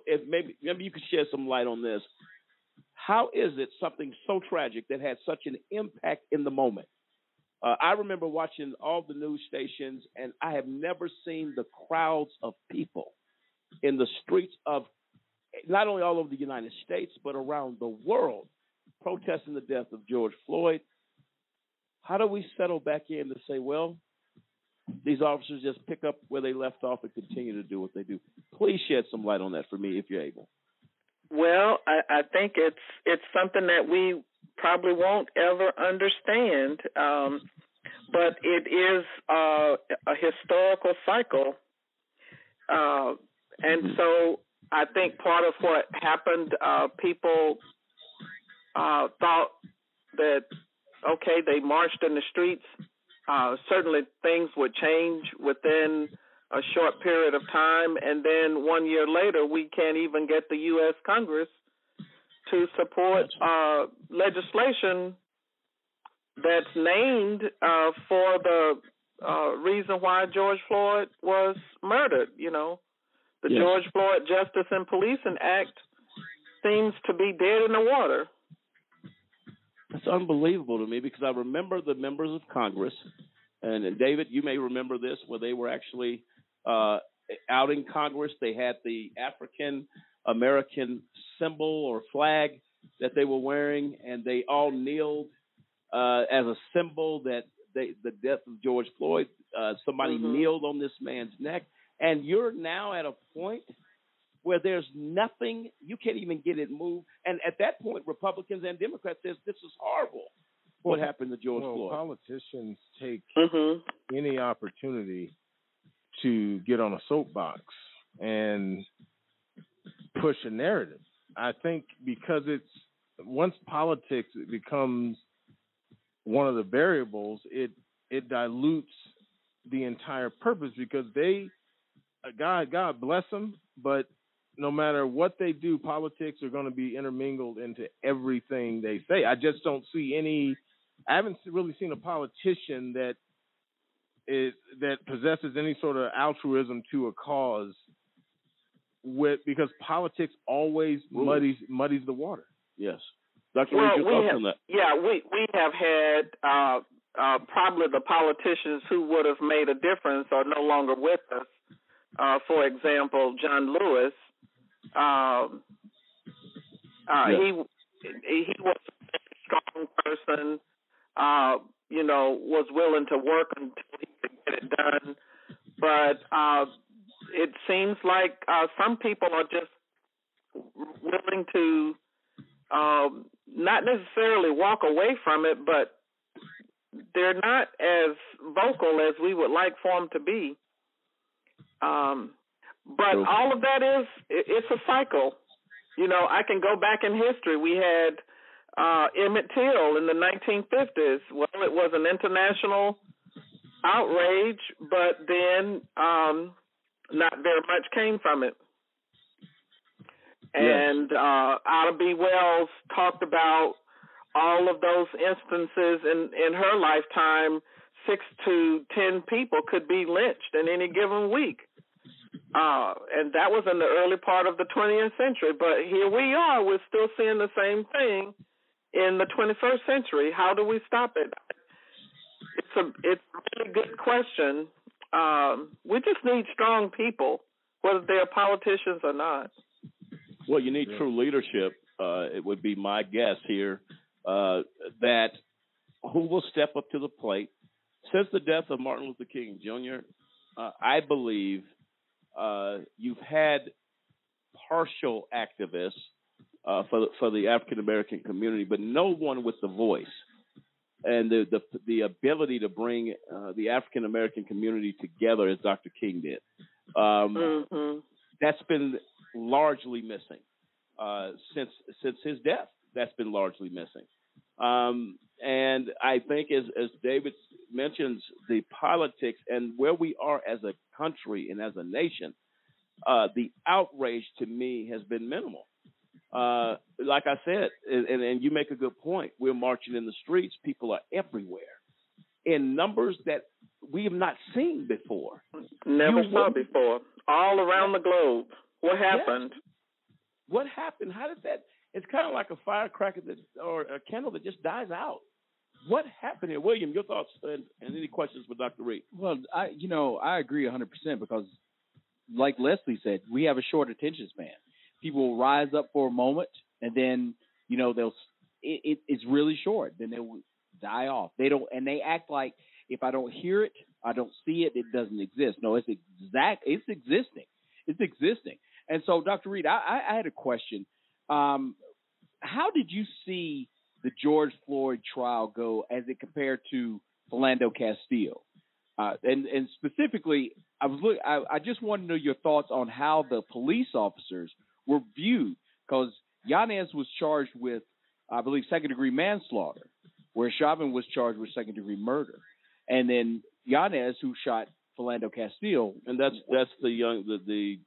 If maybe maybe you could shed some light on this. How is it something so tragic that had such an impact in the moment? Uh, I remember watching all the news stations, and I have never seen the crowds of people in the streets of not only all over the United States, but around the world protesting the death of George Floyd. How do we settle back in to say, well, these officers just pick up where they left off and continue to do what they do? Please shed some light on that for me if you're able. Well, I, I think it's it's something that we probably won't ever understand, um, but it is uh, a historical cycle, uh, and so I think part of what happened, uh, people uh, thought that okay, they marched in the streets. Uh, certainly, things would change within a short period of time, and then one year later, we can't even get the U.S. Congress to support uh, legislation that's named uh, for the uh, reason why George Floyd was murdered. You know, the Yes. George Floyd Justice and Policing Act seems to be dead in the water. That's unbelievable to me because I remember the members of Congress, and, and David, you may remember this, where they were actually uh, out in Congress. They had the African American symbol or flag that they were wearing, and they all kneeled uh, as a symbol that they, the death of George Floyd. Uh, somebody Mhm. kneeled on this man's neck, and you're now at a point where there's nothing you can't even get it moved. And at that point, Republicans and Democrats says this is horrible. What Well, happened to George well, Floyd? Politicians take Mm-hmm. any opportunity to get on a soapbox and push a narrative. I think because it's once politics becomes one of the variables, it it dilutes the entire purpose because they God God bless them, but no matter what they do, politics are going to be intermingled into everything they say. I just don't see any. I haven't really seen a politician that is that possesses any sort of altruism to a cause with because politics always Rules. muddies muddies the water. Yes. Dr. Well, Reed, your we thoughts have, on that? yeah, we we have had uh, uh, probably the politicians who would have made a difference are no longer with us. Uh, for example, John Lewis. Um, uh, Yes. He he was a strong person. Uh, you know, was willing to work until he could get it done. But uh, it seems like uh, some people are just willing to um, not necessarily walk away from it, but they're not as vocal as we would like for them to be. Um, but all of that is it's a cycle. You know, I can go back in history. We had uh, Emmett Till in the 1950s. Well, it was an international outrage, but then um, not very much came from it. And uh, Ida B. Wells talked about all of those instances in, in her lifetime. Six to ten people could be lynched in any given week. Uh, and that was in the early part of the 20th century. But here we are, we're still seeing the same thing in the 21st century. How do we stop it? It's a it's a really good question. Um, we just need strong people, whether they're politicians or not. Well, you need true leadership. Uh, it would be my guess here uh, that who will step up to the plate. Since the death of Martin Luther King Jr., uh, I believe uh, you've had partial activists uh, for the, for the African American community, but no one with the voice and the the, the ability to bring uh, the African American community together as Dr. King did. Um, Mm-hmm. that's been largely missing uh, since since his death. That's been largely missing, um, and I think as as David mentions, the politics and where we are as a country and as a nation, uh, the outrage to me has been minimal. Uh, like I said, and, and, and you make a good point. We're marching in the streets. People are everywhere in numbers that we have not seen before. Never You saw wouldn't- before. All around the globe. What happened? What happened? How did that? It's kind of like a firecracker that, or a candle that just dies out. What happened here, William? Your thoughts and, and any questions for Dr. Reed? Well, I you know I agree 100 percent because, like Leslie said, we have a short attention span. People will rise up for a moment and then you know they'll it, it, it's really short. Then they'll die off. They don't and they act like if I don't hear it, I don't see it, it doesn't exist. No, it's exact. It's existing. It's existing. And so, Dr. Reed, I, I, had a question. Um, how did you see the George Floyd trial go as it compared to Philando Castile? Uh, and and specifically, I was look. I, I just want to know your thoughts on how the police officers were viewed, because Yanez was charged with, I believe, second degree manslaughter, where Chauvin was charged with second degree murder, and then Yanez, who shot Philando Castile, And that's that's the young the the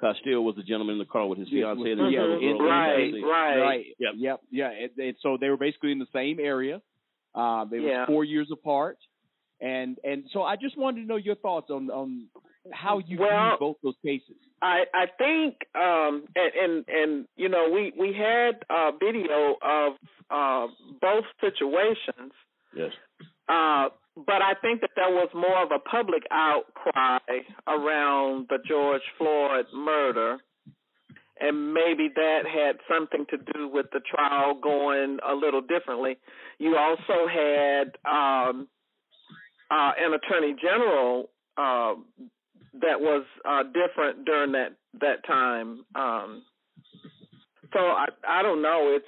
Castile was the gentleman in the car with his Yeah, fiancee with- and the yeah, other in- girl. Right, Yes. right. Right. Yep. Yep. Yeah. And, and so they were basically in the same area. Uh, they Yeah. were four years apart, and and so I just wanted to know your thoughts on on how you Well- view both those cases. I I think um and and, and you know we we had a video of uh both situations Yes. uh but I think that there was more of a public outcry around the George Floyd murder and maybe that had something to do with the trial going a little differently. You also had um uh an attorney general uh that was uh different during that that time. Um so i i don't know. It's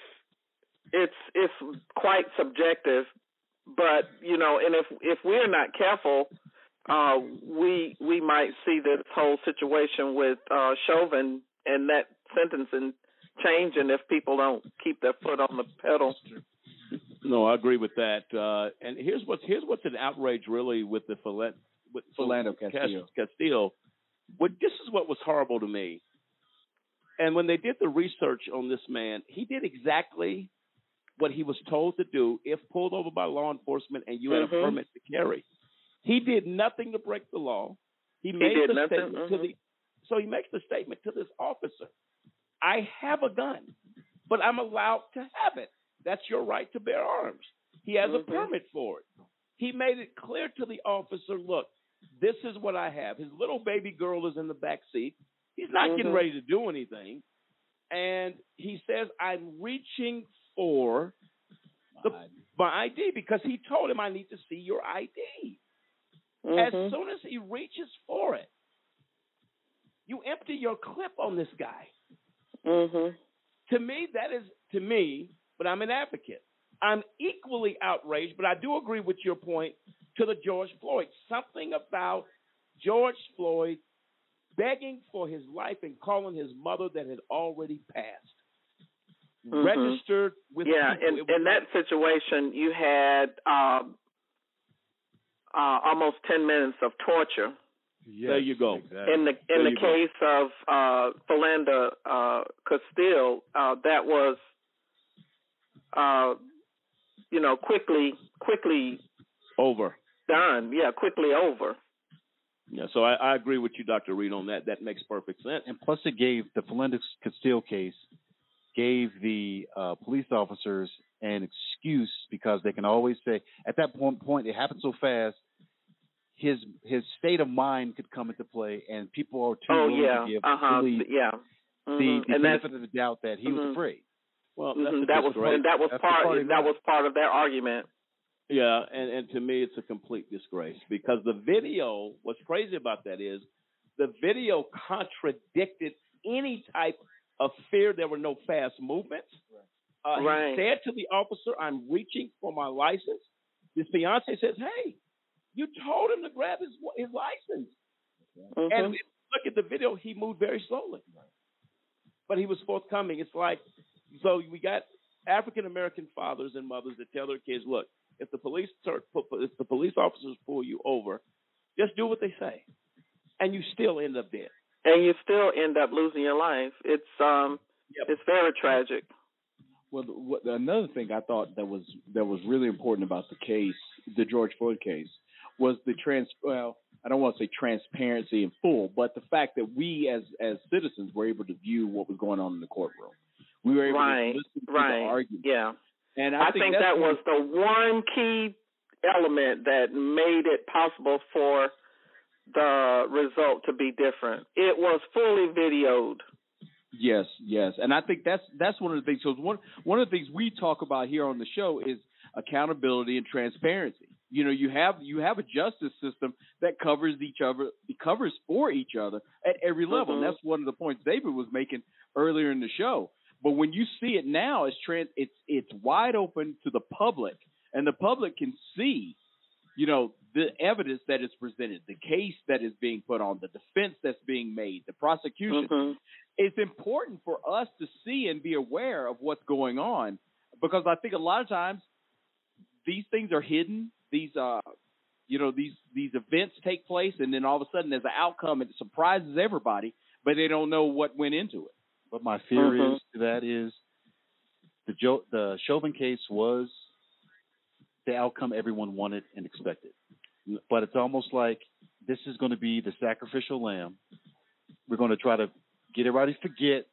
it's it's quite subjective but you know and if if we're not careful uh we we might see this whole situation with uh chauvin and that sentencing changing if people don't keep their foot on the pedal. No, I agree with that. Uh, and here's what's here's what's an outrage really with the Philan- with Philando Castillo. Castillo. What this is what was horrible to me. And when they did the research on this man, he did exactly what he was told to do if pulled over by law enforcement and you had Mhm. a permit to carry. He did nothing to break the law. He He made the nothing, statement to mhm. the so he makes the statement to this officer. I have a gun, but I'm allowed to have it. That's your right to bear arms. He has a Mhm. permit for it. He made it clear to the officer, look, this is what I have. His little baby girl is in the back seat. He's not getting Mhm. ready to do anything. And he says, I'm reaching for the, my ID because he told him I need to see your ID. As Mhm. soon as he reaches for it, you empty your clip on this guy. mhm To me, that is to me, but I'm an advocate. I'm equally outraged, but I do agree with your point to the George Floyd. Something about George Floyd begging for his life and calling his mother that had already passed. Mhm. Registered with yeah people. in It was in that situation you had um uh almost 10 minutes of torture there you go. in the in There the you go. case of uh Philando uh Castile uh that was uh you know quickly quickly over. Done yeah quickly over Yeah, so I, I agree with you, Dr. Reed, on that. That makes perfect sense. And plus, it gave the Felix Castile case gave the uh, police officers an excuse because they can always say at that point, point it happened so fast. His his state of mind could come into play, and people are too oh willing yeah to give uh-huh believe yeah the, Mhm. the and benefit of the doubt that he was Mhm. afraid. Well, mhm, that was disgrace. and that was That's the part party that was part of their argument Yeah, and, and to me, it's a complete disgrace because the video, what's crazy about that is the video contradicted any type of fear. There were no fast movements. Uh, Right. He said to the officer, I'm reaching for my license. His fiance says, Hey, you told him to grab his, his license. Mhm. And look at the video, he moved very slowly. But he was forthcoming. It's like, so we got African American fathers and mothers that tell their kids, look, if the police start, if the police officers pull you over, just do what they say, and you still end up dead. and you still end up losing your life it's um it's very tragic Well, what, another thing I thought that was that was really important about the case, the George Floyd case, was the trans. Well, I don't want to say transparency in full, but the fact that we as as citizens were able to view what was going on in the courtroom. We were able right to listen to right the argument. yeah And I, I, think, that's that was the one key element that made it possible for the result to be different. It was fully videoed. Yes, yes, and I think that's that's one of the things. So one one of the things we talk about here on the show is accountability and transparency. You know, you have you have a justice system that covers each other, covers for each other at every level. And Mhm. that's one of the points David was making earlier in the show. But when you see it now, it's trans, it's it's wide open to the public, and the public can see, you know, the evidence that is presented, the case that is being put on, the defense that's being made, the prosecution Mhm. it's important for us to see and be aware of what's going on because I think a lot of times these things are hidden. These uh you know these these events take place and then all of a sudden there's an outcome and it surprises everybody, but they don't know what went into it. But my fear Mhm. is to that is the jo- the Chauvin case was the outcome everyone wanted and expected. But it's almost like this is going to be the sacrificial lamb. We're going to try to get everybody to forget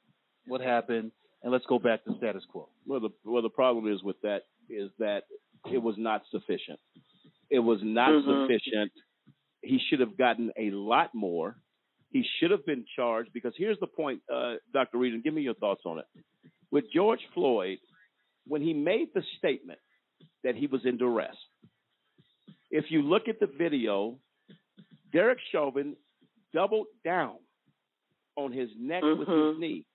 what happened, and let's go back to status quo. Well, the well, the problem is with that is that it was not sufficient. It was not Mhm. sufficient. He should have gotten a lot more. He should have been charged because here's the point, uh, Dr. Reed, and give me your thoughts on it. With George Floyd, when he made the statement that he was in duress, if you look at the video, Derek Chauvin doubled down on his neck with his Mhm. knee.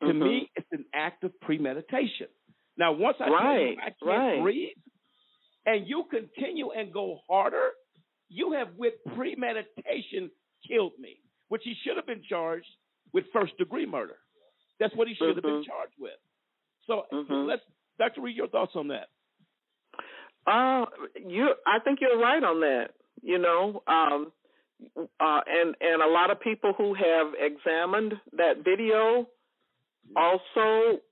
To Mhm. me, it's an act of premeditation. Now, once I tell Right, you I can't right. breathe, and you continue and go harder, you have with premeditation killed me, which he should have been charged with first degree murder. That's what he should have been Mhm. charged with. So Mhm. let's, Dr. Reed, your thoughts on that? Uh, you, I think you're right on that. You know, um, uh, and and a lot of people who have examined that video also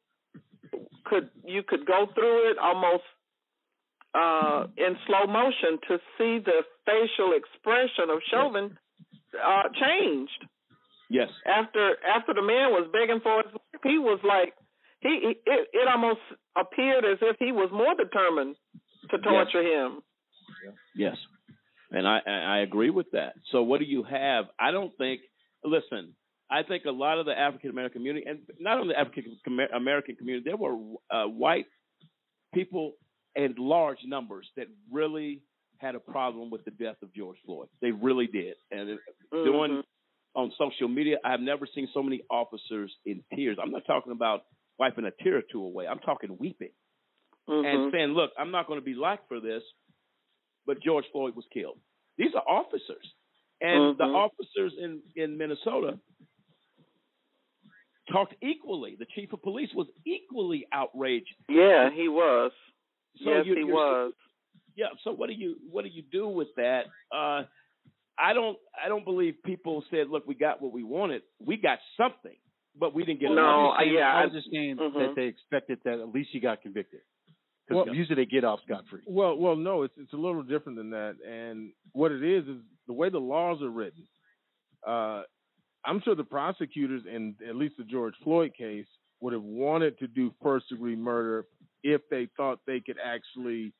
could you could go through it almost uh, in slow motion to see the facial expression of Chauvin uh, changed Yes. after after the man was begging for his life. He was like he, he it, it almost appeared as if he was more determined to torture him. Yes, and I I I agree with that. So what do you have? I don't think. Listen, I think a lot of the African American community, and not only the African American community, there were uh, white people in large numbers that really had a problem with the death of George Floyd. They really did, and it- doing on social media, I've never seen so many officers in tears. I'm not talking about wiping a tear or two away. I'm talking weeping Mm-hmm. and saying, "Look, I'm not going to be liked for this, but George Floyd was killed." These are officers, and the Mhm. officers in in Minnesota talked equally. The chief of police was equally outraged. Yeah, he was. So yes, he was. Yeah. So what do you what do you do with that? Uh, I don't I don't believe people said, "Look, we got what we wanted. We got something, but we didn't get Well, enough." I'm just saying- yeah, I I- was just saying Mhm. that they expected that at least he got convicted. Because Well- Because usually they get off scot free. Well, well, no, it's it's a little different than that. And what it is is the way the laws are written. Uh, I'm sure the prosecutors in at least the George Floyd case would have wanted to do first degree murder if they thought they could actually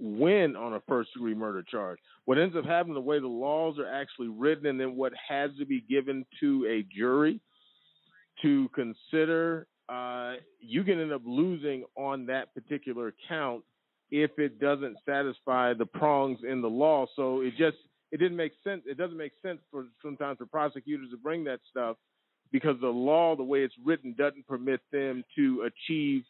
win on a first degree murder charge. What ends up happening, the way the laws are actually written, and then what has to be given to a jury to consider, uh, you can end up losing on that particular count if it doesn't satisfy the prongs in the law. So it just it didn't make sense. It doesn't make sense for sometimes for prosecutors to bring that stuff because the law, the way it's written, doesn't permit them to achieve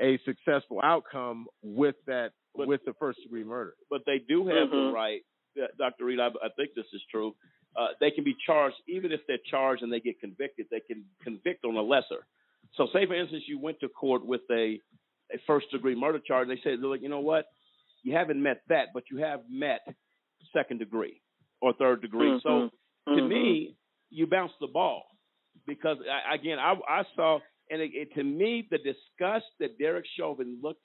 a successful outcome with that But- with the first degree murder. but they do have the Mhm. right, uh, Dr. Reed, I, I think this is true. Uh, they can be charged, even if they're charged and they get convicted, they can convict on a lesser. So, say for instance, you went to court with a, a first degree murder charge. and They said, look, you know what? You haven't met that, but you have met second degree or third degree. So, to Mhm. me, you bounce the ball because I, again, I, I saw, and it, it, to me, the disgust that Derek Chauvin looked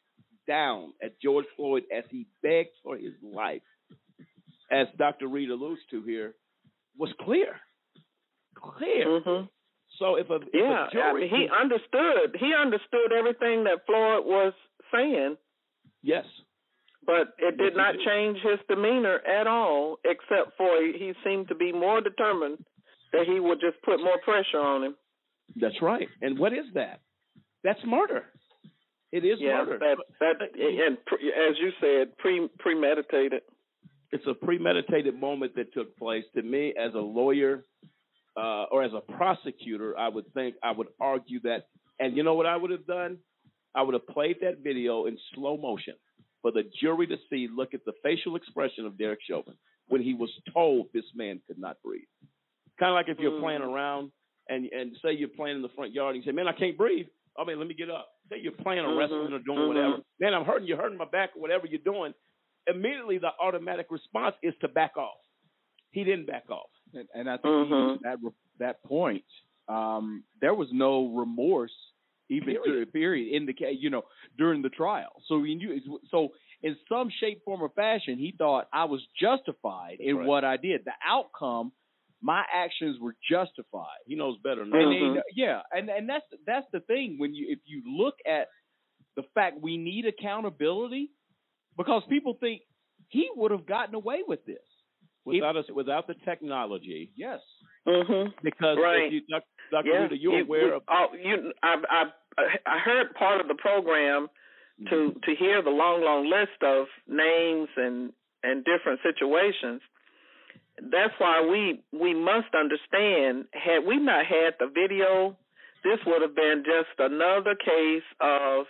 down at George Floyd as he begged for his life, as Dr. Reed alludes to here, was clear. Clear. Mhm. So if a, if a Yeah, I mean, he understood. He understood everything that Floyd was saying, yes, but it did he not did. change his demeanor at all, except for he seemed to be more determined that he would just put more pressure on him. that's right. And what is that? That's murder. It is yeah, murder. that that and pre, as you said, pre premeditated. it's a premeditated moment that took place. To me, as a lawyer uh, or as a prosecutor, I would think I would argue that. And you know what I would have done? I would have played that video in slow motion for the jury to see. Look at the facial expression of Derek Chauvin when he was told this man could not breathe. Kind of like if you're playing around and and say you're playing in the front yard and you say, "Man, I can't breathe." I mean, let me get up. Say you're playing or Mhm, wrestling or doing mhm. whatever. Man, I'm hurting. You're hurting my back or whatever you're doing. Immediately, the automatic response is to back off. He didn't back off. And, and I think even Mhm. that that point, um, there was no remorse even Period. during period in the ca- you know during the trial. So he knew so in some shape, form, or fashion, he thought I was justified in right. what I did. The outcome, my actions were justified. He knows better now. And they- yeah, and and that's that's the thing when you if you look at the fact we need accountability because people think he would have gotten away with this. without us, without the technology. Yes. Mm-hmm. Because Right. if you, Dr. Yeah, you're you- aware we- of Oh, you, I, I, I heard part of the program to to hear the long, long list of names and and different situations. That's why we we must understand. Had we not had the video, this would have been just another case of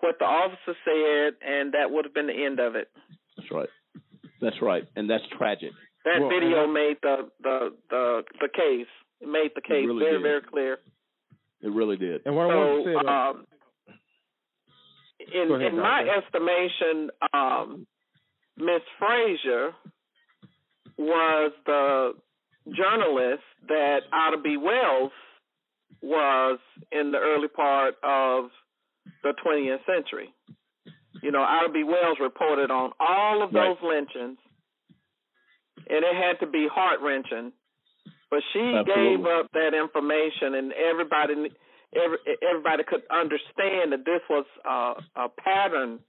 what the officer said, and that would have been the end of it. That's right. That's right, and that's tragic. That Well, video I- made the the the the case. It made the case really very did. very clear. It really did. And what I want to say about um, in Go ahead, in my Doctor. estimation, um, Miss Frazier was the journalist that Ida B. Wells was in the early part of the 20th century. You know, Ida B. Wells reported on all of Right. those lynchings, and it had to be heart wrenching. But she Absolutely. gave up that information, and everybody, every, everybody could understand that this was uh, a pattern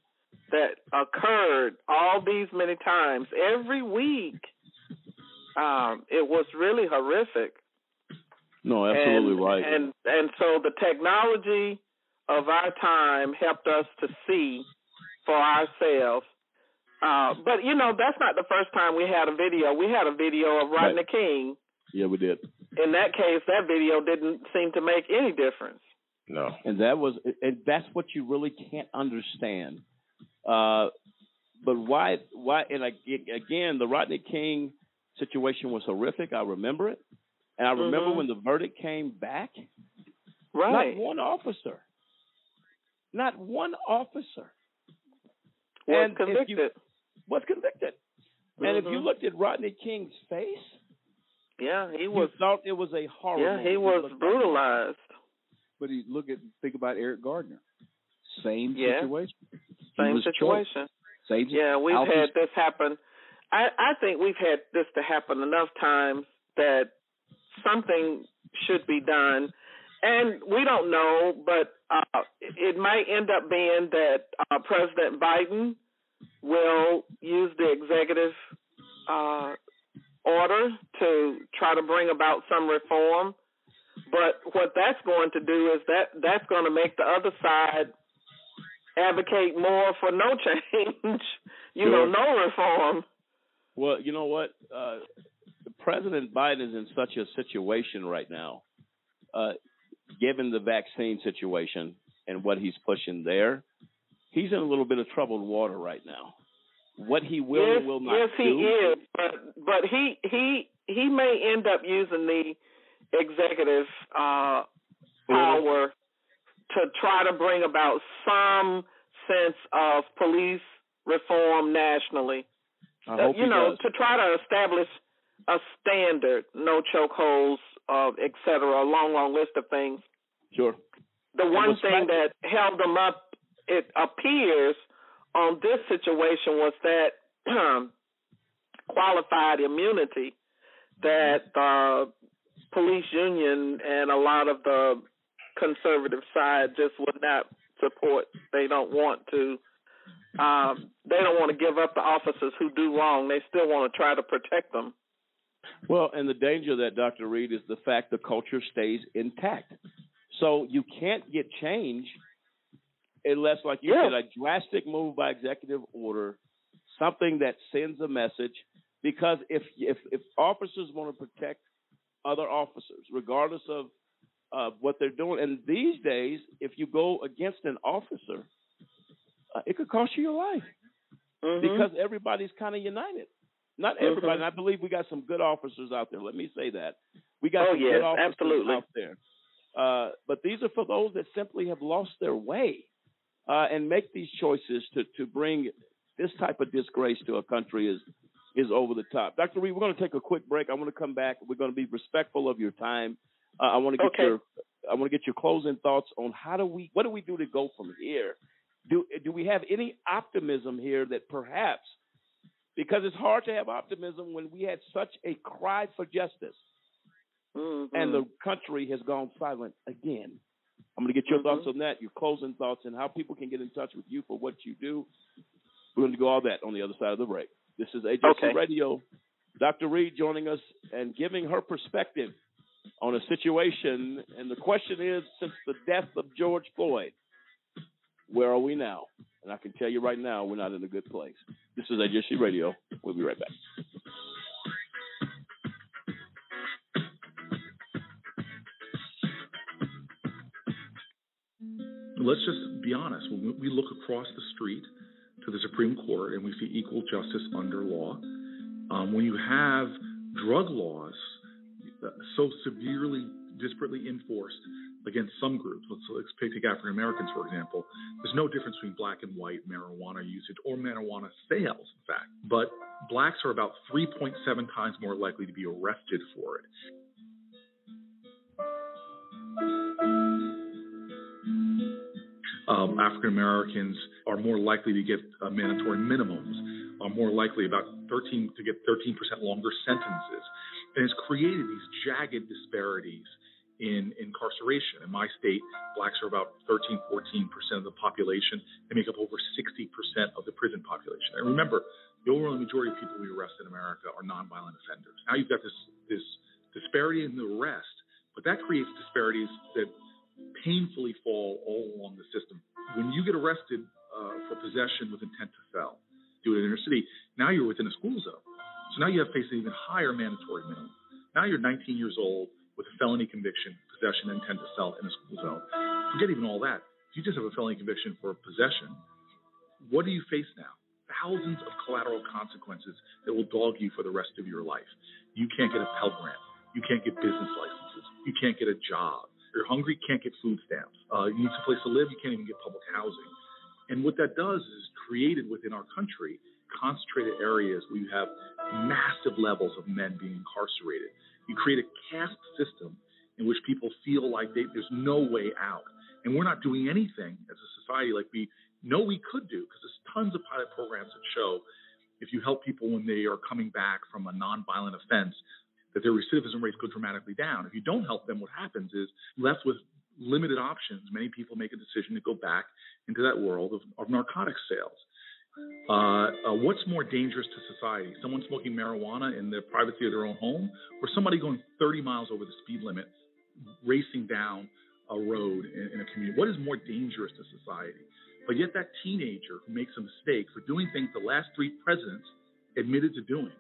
that occurred all these many times every week. Um, it was really horrific. No, absolutely and, right. And and so the technology of our time helped us to see for ourselves. Uh, but you know, that's not the first time we had a video. We had a video of Rodney Right. King. yeah, we did. In that case, that video didn't seem to make any difference. No. And that was, and that's what you really can't understand. Uh, but why, why, and again, the Rodney King situation was horrific. I remember it. And I remember Mhm. when the verdict came back, Right. not one officer, not one officer Was And if you- convicted. was convicted. And if you Mhm. looked at Rodney King's face, yeah, he you was. thought it was a horror. Yeah, he was looked like- brutalized. But you look at think about Eric Gardner. Same Yeah. situation. Same situation. Same. Yeah, we've Alpha- had this happen. I, I think we've had this to happen enough times that something should be done. And we don't know, but uh, it might end up being that uh, President Biden will use the executive uh, order to try to bring about some reform. But what that's going to do is that that's going to make the other side advocate more for no change, you know, no reform. Well, you know what? Uh, President Biden is in such a situation right now, uh, given the vaccine situation and what he's pushing there. He's in a little bit of troubled water right now. What he will yes, and will not do. yes, he is, but but he he he may end up using the executive uh, power to try to bring about some sense of police reform nationally. Uh, you know, does. to try to establish a standard, no chokeholds, uh, et cetera, a long, long list of things. Sure. The one thing that held them up, it appears, on this situation was that qualified immunity that the police union and a lot of the conservative side just would not support. They don't want to. Um, they don't want to give up the officers who do wrong. They still want to try to protect them. Well, and the danger of that, Dr. Reed, is the fact the culture stays intact. So you can't get change unless, like you Yeah. said, a drastic move by executive order, something that sends a message. Because if if if officers want to protect other officers, regardless of uh, what they're doing, and these days, if you go against an officer, it could cost you your life Mhm. because everybody's kind of united. Not everybody. Mhm. and I believe we got some good officers out there. Let me say that we got Oh, some yes, good officers absolutely. out there. Uh, but these are for those that simply have lost their way uh, and make these choices to to bring this type of disgrace to a country is is over the top. Dr. Reed, we're going to take a quick break. I want to come back. We're going to be respectful of your time. Uh, I want to get Okay. your I want to get your closing thoughts on how do we what do we do to go from here? Do do we have any optimism here that perhaps because it's hard to have optimism when we had such a cry for justice Mm-hmm. and the country has gone silent again. I'm going to get your thoughts Mm-hmm. on that, your closing thoughts, and how people can get in touch with you for what you do. We're going to go all that on the other side of the break. This is AJC Okay. Radio. Dr. Reed joining us and giving her perspective on a situation. And the question is since the death of George Floyd, where are we now? And I can tell you right now, we're not in a good place. This is AJC Radio. We'll be right back. let's just be honest. When we look across the street to the Supreme Court and we see equal justice under law, um, when you have drug laws so severely, disparately enforced against some groups, let's, let's take African Americans for example, there's no difference between black and white marijuana usage or marijuana sales, in fact. But blacks are about 3.7 times more likely to be arrested for it. um, African Americans are more likely to get uh, mandatory minimums, are more likely about 13 to get 13% longer sentences, and has created these jagged disparities in incarceration. In my state, blacks are about 13, 14% of the population. They make up over 60% of the prison population. And remember, the overwhelming majority of people we arrest in America are nonviolent offenders. Now you've got this this disparity in the arrest, but that creates disparities that painfully fall all along the system. When you get arrested uh, for possession with intent to sell, do it in inner city, now you're within a school zone. So now you have an even higher mandatory minimum. Now you're 19 years old with a felony conviction, possession, intent to sell in a school zone. Forget even all that. If you just have a felony conviction for possession, what do you face now? Thousands of collateral consequences that will dog you for the rest of your life. You can't get a Pell Grant. You can't get business licenses. You can't get a job. You're hungry, can't get food stamps. Uh, you need a place to live, you can't even get public housing. And what that does is created within our country concentrated areas where you have massive levels of men being incarcerated. You create a caste system in which people feel like they, there's no way out. And we're not doing anything as a society like we know we could do because there's tons of pilot programs that show if you help people when they are coming back from a nonviolent offense, that their recidivism rates go dramatically down. If you don't help them, what happens is left with limited options. Many people make a decision to go back into that world of, of narcotics sales. Uh, uh, what's more dangerous to society? Someone smoking marijuana in the privacy of their own home, or somebody going 30 miles over the speed limit, racing down a road in, in a community? What is more dangerous to society? But yet, that teenager who makes a mistake for doing things the last three presidents admitted to doing,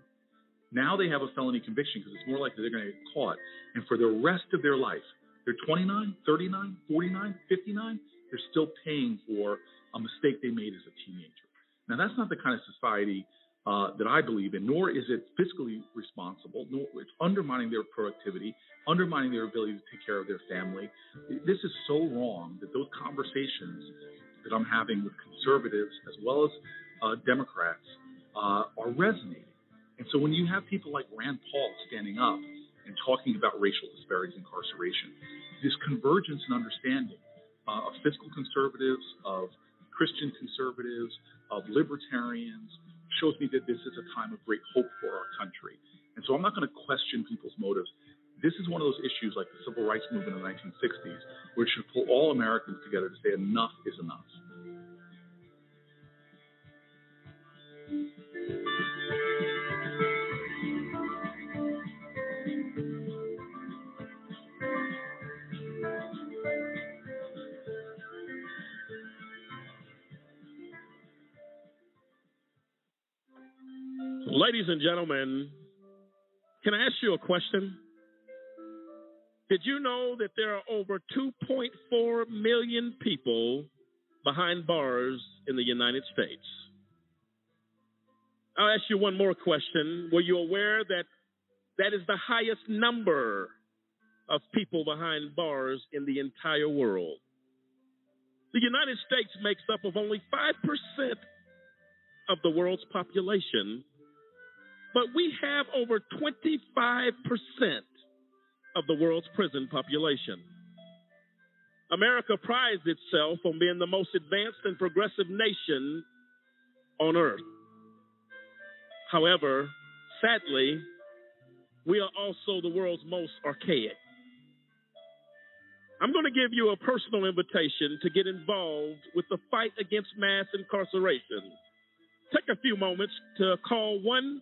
now they have a felony conviction because it's more likely they're going to get caught. And for the rest of their life, they're 29, 39, 49, 59, they're still paying for a mistake they made as a teenager. Now, that's not the kind of society uh, that I believe in, nor is it fiscally responsible, nor it's undermining their productivity, undermining their ability to take care of their family. This is so wrong that those conversations that I'm having with conservatives as well as uh, Democrats uh, are resonating. And so when you have people like Rand Paul standing up and talking about racial disparities in incarceration, this convergence and understanding uh, of fiscal conservatives, of Christian conservatives, of libertarians, shows me that this is a time of great hope for our country. And so I'm not going to question people's motives. This is one of those issues like the civil rights movement in the 1960s, which should pull all Americans together to say enough is enough. Ladies and gentlemen, can I ask you a question? Did you know that there are over 2.4 million people behind bars in the United States? I'll ask you one more question. Were you aware that that is the highest number of people behind bars in the entire world? The United States makes up of only 5% of the world's population, but we have over 25% of the world's prison population. America prides itself on being the most advanced and progressive nation on earth. However, sadly, we are also the world's most archaic. I'm going to give you a personal invitation to get involved with the fight against mass incarceration. Take a few moments to call 1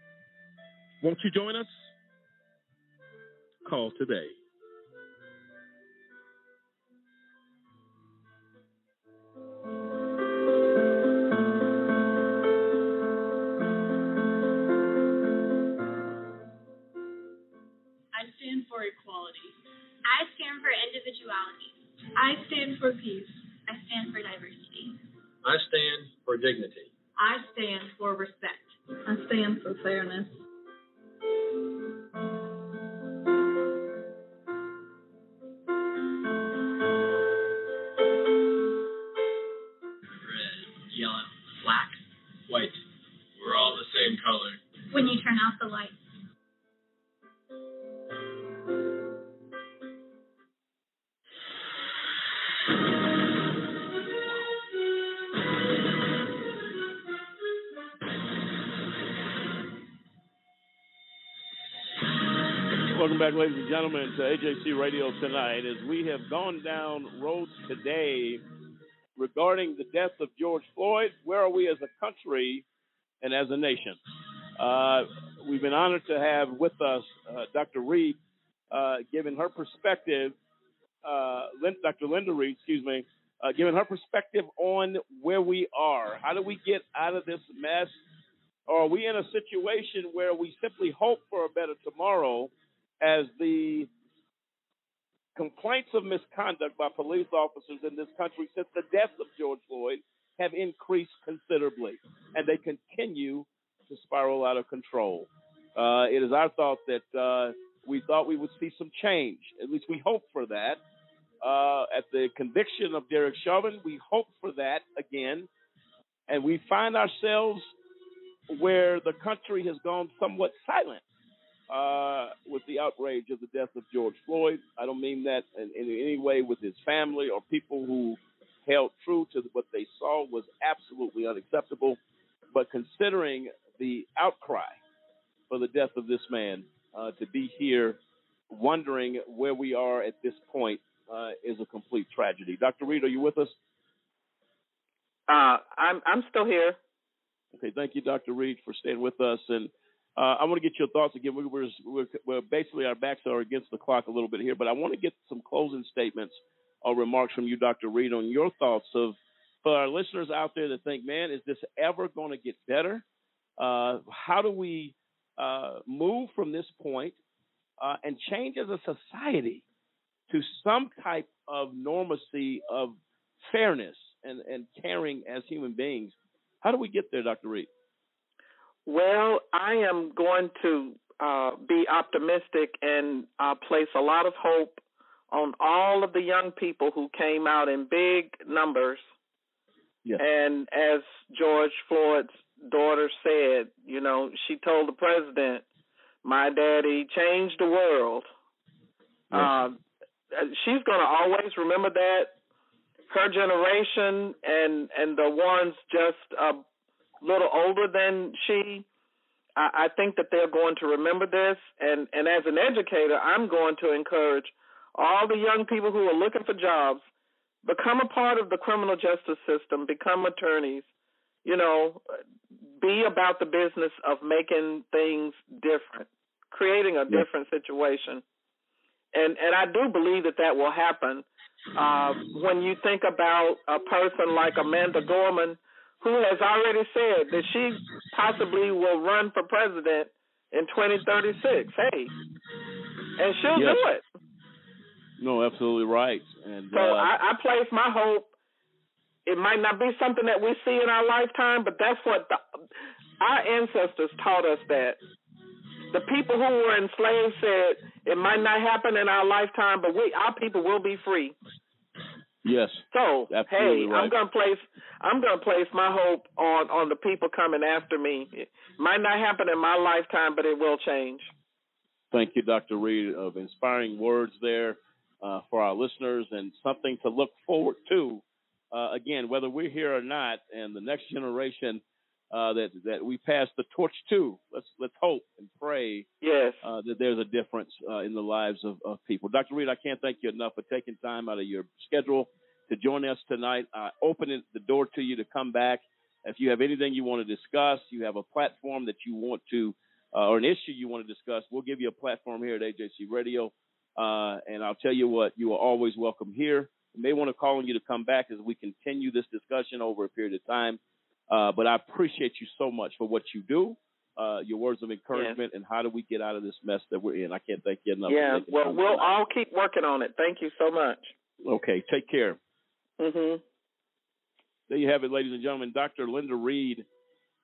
Won't you join us? Call today. I stand for equality. I stand for individuality. I stand for peace. I stand for diversity. I stand for dignity. I stand for respect. I stand for fairness. Back, ladies and gentlemen, to AJC Radio tonight. As we have gone down roads today regarding the death of George Floyd, where are we as a country and as a nation? Uh, we've been honored to have with us uh, Dr. Reed, uh, giving her perspective, uh, Dr. Linda Reed, excuse me, uh, giving her perspective on where we are. How do we get out of this mess? Or are we in a situation where we simply hope for a better tomorrow as the complaints of misconduct by police officers in this country since the death of George Floyd have increased considerably, and they continue to spiral out of control. Uh, it is our thought that uh, we thought we would see some change. At least we hope for that. Uh, at the conviction of Derek Chauvin, we hope for that again, and we find ourselves where the country has gone somewhat silent uh, with the outrage of the death of George Floyd. I don't mean that in, in any way with his family or people who held true to what they saw was absolutely unacceptable. But considering the outcry for the death of this man, uh, to be here wondering where we are at this point uh, is a complete tragedy. Dr. Reed, are you with us? Uh, I'm I'm still here. Okay, thank you, Dr. Reed, for staying with us. And uh, I want to get your thoughts again. We were, we're, we're basically our backs are against the clock a little bit here, but I want to get some closing statements or remarks from you, Dr. Reed, on your thoughts of for our listeners out there that think, man, is this ever going to get better? Uh, how do we uh, move from this point, uh, and change as a society to some type of normacy of fairness and, and caring as human beings? How do we get there, Dr. Reed? Well, I am going to uh, be optimistic and uh, place a lot of hope on all of the young people who came out in big numbers. Yes. And as George Floyd's daughter said, you know, she told the president, "My daddy changed the world." Uh, she's going to always remember that. Her generation and and the ones just a little older than she, I, I think that they're going to remember this. And and as an educator, I'm going to encourage all the young people who are looking for jobs become a part of the criminal justice system, become attorneys, you know, be about the business of making things different, creating a different situation. And and I do believe that that will happen. Uh, when you think about a person like Amanda Gorman, who has already said that she possibly will run for president in 2036. Hey, and she'll Yes. do it. No, absolutely right. And So uh, I, I place my hope. It might not be something that we see in our lifetime, but that's what the, our ancestors taught us that. The people who were enslaved said it might not happen in our lifetime, but we our people will be free. Yes, So hey, right. I'm gonna place I'm gonna place my hope on on the people coming after me. It might not happen in my lifetime, but it will change. Thank you, Dr. Reed, of inspiring words there uh, for our listeners and something to look forward to. Uh, again, whether we're here or not, and the next generation uh, that that we pass the torch to, let's let's hope and pray Yes. uh, that there's a difference uh, in the lives of, of people. Dr. Reed, I can't thank you enough for taking time out of your schedule to join us tonight. I open the door to you to come back. If you have anything you want to discuss, you have a platform that you want to, uh, or an issue you want to discuss, we'll give you a platform here at AJC Radio. Uh, and I'll tell you what, you are always welcome here. We may want to call on you to come back as we continue this discussion over a period of time. Uh, but I appreciate you so much for what you do, uh, your words of encouragement, and how do we get out of this mess that we're in. I can't thank you enough. Yeah, well, we'll all keep working on it. Thank you so much. Okay, take care. Mm-hmm. There you have it, ladies and gentlemen. Dr. Linda Reed.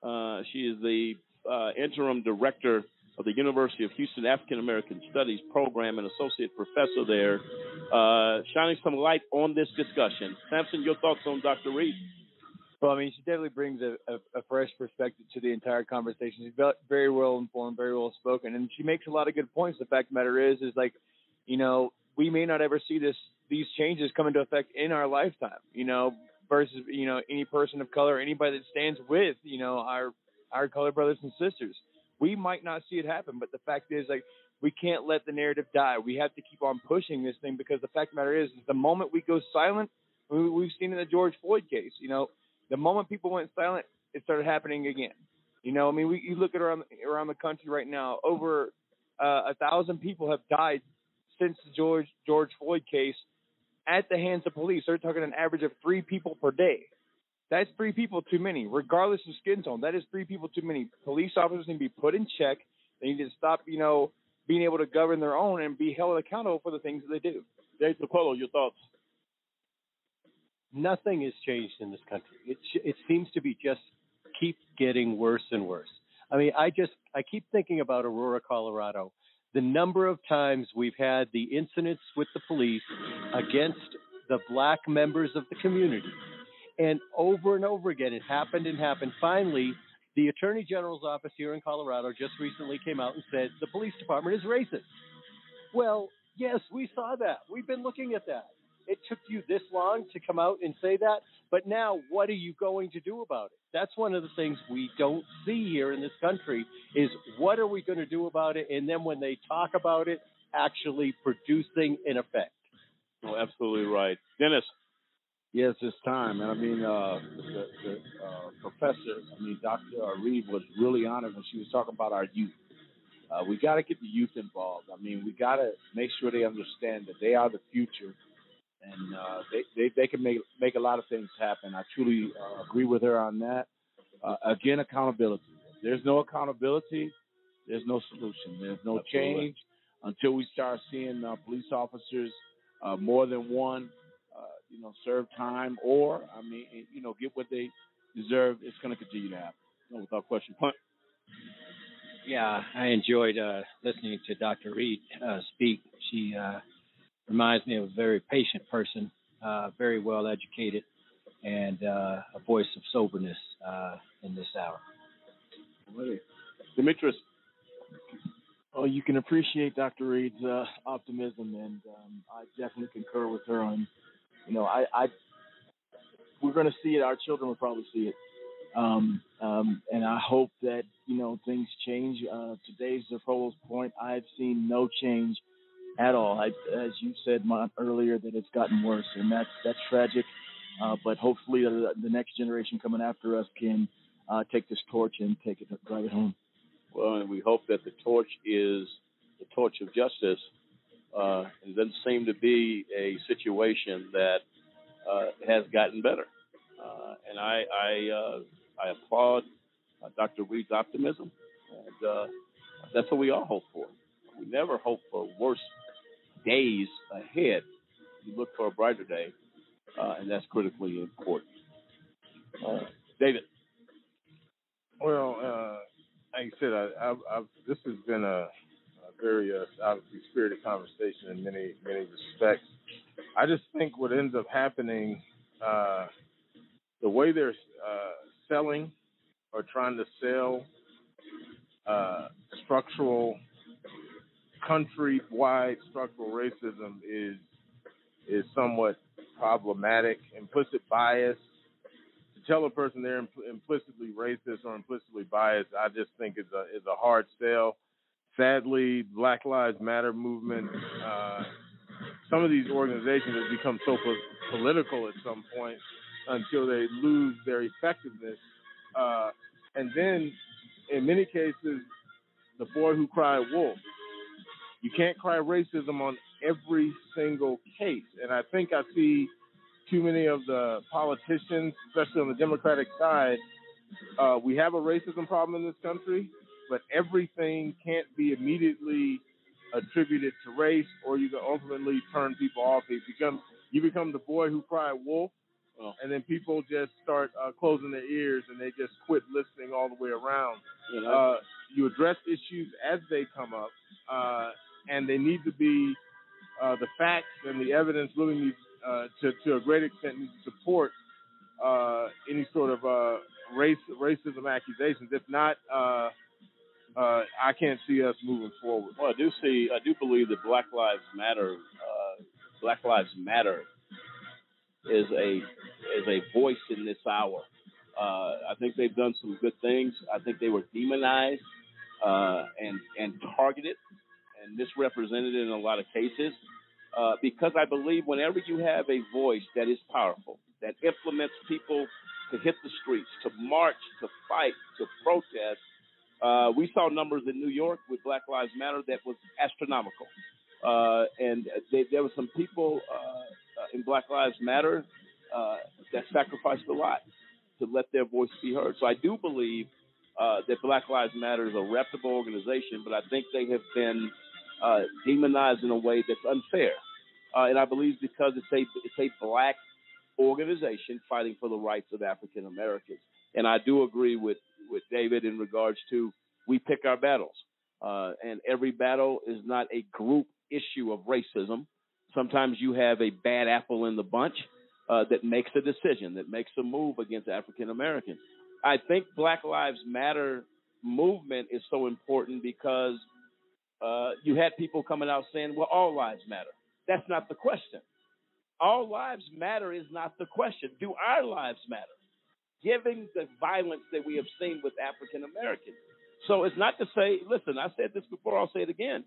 Uh, she is the uh, interim director of the University of Houston African American Studies program and associate professor there, uh, shining some light on this discussion. Samson, your thoughts on Dr. Reed? Well, I mean, she definitely brings a, a, a fresh perspective to the entire conversation. She's very well informed, very well spoken, and she makes a lot of good points. The fact of the matter is, is like, you know, we may not ever see this these changes come into effect in our lifetime. You know, versus you know any person of color, anybody that stands with you know our our colored brothers and sisters. We might not see it happen, but the fact is, like, we can't let the narrative die. We have to keep on pushing this thing because the fact of the matter is, is the moment we go silent, we, we've seen in the George Floyd case. You know, the moment people went silent, it started happening again. You know, I mean, we you look at around around the country right now, over uh, a thousand people have died since the George George Floyd case at the hands of police. They're talking an average of three people per day. That's three people too many, regardless of skin tone. That is three people too many. Police officers need to be put in check. They need to stop, you know, being able to govern their own and be held accountable for the things that they do. Dave Polo, your thoughts? Nothing has changed in this country. It it seems to be just keep getting worse and worse. I mean, I just I keep thinking about Aurora, Colorado. The number of times we've had the incidents with the police against the black members of the community. And over and over again, it happened and happened. Finally, the Attorney General's office here in Colorado just recently came out and said the police department is racist. Well, yes, we saw that. We've been looking at that. It took you this long to come out and say that, but now what are you going to do about it? That's one of the things we don't see here in this country is what are we going to do about it? And then when they talk about it, actually producing an effect. No, absolutely right. Dennis. Yes, it's time. And I mean, uh, the, the uh, professor, I mean, Dr. Reed was really honored when she was talking about our youth. Uh, we got to get the youth involved. I mean, we got to make sure they understand that they are the future, and uh, they, they they can make make a lot of things happen. I truly uh, agree with her on that. Uh, again, accountability. If there's no accountability, there's no solution. There's no Absolutely. change until we start seeing uh, police officers, uh, more than one, uh, you know, serve time or, I mean, you know, get what they deserve. It's going to continue to happen. Without question. Punt. Yeah, I enjoyed uh, listening to Dr. Reed uh, speak. She uh, reminds me of a very patient person, uh, very well educated, and uh, a voice of soberness uh, in this hour. Demetrius. Oh, you can appreciate Dr. Reed's uh, optimism, and um, I definitely concur with her on. You know, I, I we're going to see it. Our children will probably see it, um, um, and I hope that you know things change. Uh, today's Polo's point. I've seen no change at all. I, as you said earlier, that it's gotten worse, and that's that's tragic. Uh, but hopefully, the, the next generation coming after us can uh, take this torch and take it drive it home. Well, and we hope that the torch is the torch of justice. Uh, it doesn't seem to be a situation that uh, has gotten better. Uh, and I I, uh, I applaud uh, Dr. Reed's optimism, and uh, that's what we all hope for. We never hope for worse days ahead. You look for a brighter day, uh, and that's critically important. Uh, David. Well, uh, like you said, I, I've, I've, this has been a, a very uh, obviously spirited conversation in many many respects. I just think what ends up happening, uh, the way they're selling or trying to sell structural, country-wide structural racism is is somewhat problematic. Implicit bias to tell a person they're impl- implicitly racist or implicitly biased, I just think is a is a hard sell. Sadly, Black Lives Matter movement, uh, some of these organizations have become so po- political at some point until they lose their effectiveness. Uh, and then, in many cases, the boy who cried wolf. You can't cry racism on every single case. And I think I see too many of the politicians, especially on the Democratic side, uh, we have a racism problem in this country, but everything can't be immediately attributed to race, or you can ultimately turn people off. It becomes you become the boy who cried wolf, and then people just start uh, closing their ears and they just quit listening all the way around. You know? Uh, you address issues as they come up, uh, and they need to be uh, the facts and the evidence really needs uh, to to a great extent needs to support uh, any sort of uh, race racism accusations. If not, uh, uh, I can't see us moving forward. Well, I do see, I do believe that Black Lives Matter, Black Lives Matter, is a is a voice in this hour. I think they've done some good things. I think they were demonized and and targeted misrepresented in a lot of cases. Uh, because I believe whenever you have a voice that is powerful, that implements people to hit the streets, to march, to fight, to protest, uh, we saw numbers in New York with Black Lives Matter that was astronomical. Uh, and they, there were some people uh, in Black Lives Matter uh, that sacrificed a lot to let their voice be heard. So I do believe uh, that Black Lives Matter is a reputable organization, but I think they have been uh, demonized in a way that's unfair. Uh, and I believe because it's a it's a black organization fighting for the rights of African Americans. And I do agree with with David in regards to we pick our battles, uh, and every battle is not a group issue of racism. Sometimes you have a bad apple in the bunch uh, that makes a decision, that makes a move against African Americans. I think Black Lives Matter movement is so important because uh, you had people coming out saying, well, all lives matter. That's not the question. All lives matter is not the question. Do our lives matter? Given the violence that we have seen with African Americans. So it's not to say, listen, I said this before, I'll say it again.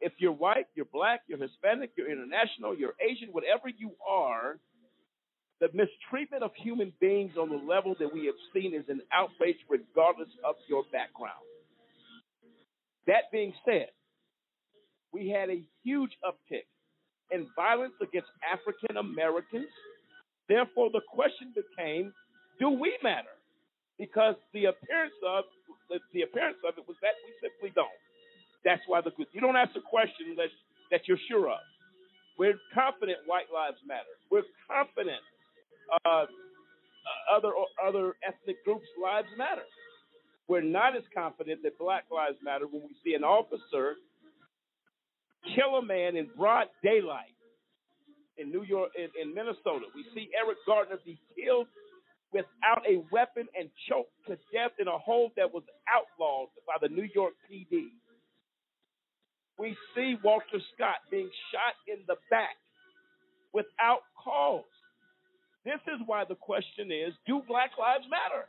If you're white, you're black, you're Hispanic, you're international, you're Asian, whatever you are, the mistreatment of human beings on the level that we have seen is an outrage regardless of your background. That being said, we had a huge uptick in violence against African Americans. Therefore, the question became, do we matter? Because the appearance of the, the appearance of it was that we simply don't. That's why the you don't ask a question that that you're sure of. We're confident white lives matter. We're confident uh, other other ethnic groups' lives matter. We're not as confident that Black Lives Matter when we see an officer kill a man in broad daylight in New York, in, in Minnesota. We see Eric Gardner be killed without a weapon and choked to death in a hole that was outlawed by the New York PD. We see Walter Scott being shot in the back without cause. This is why the question is do Black Lives matter?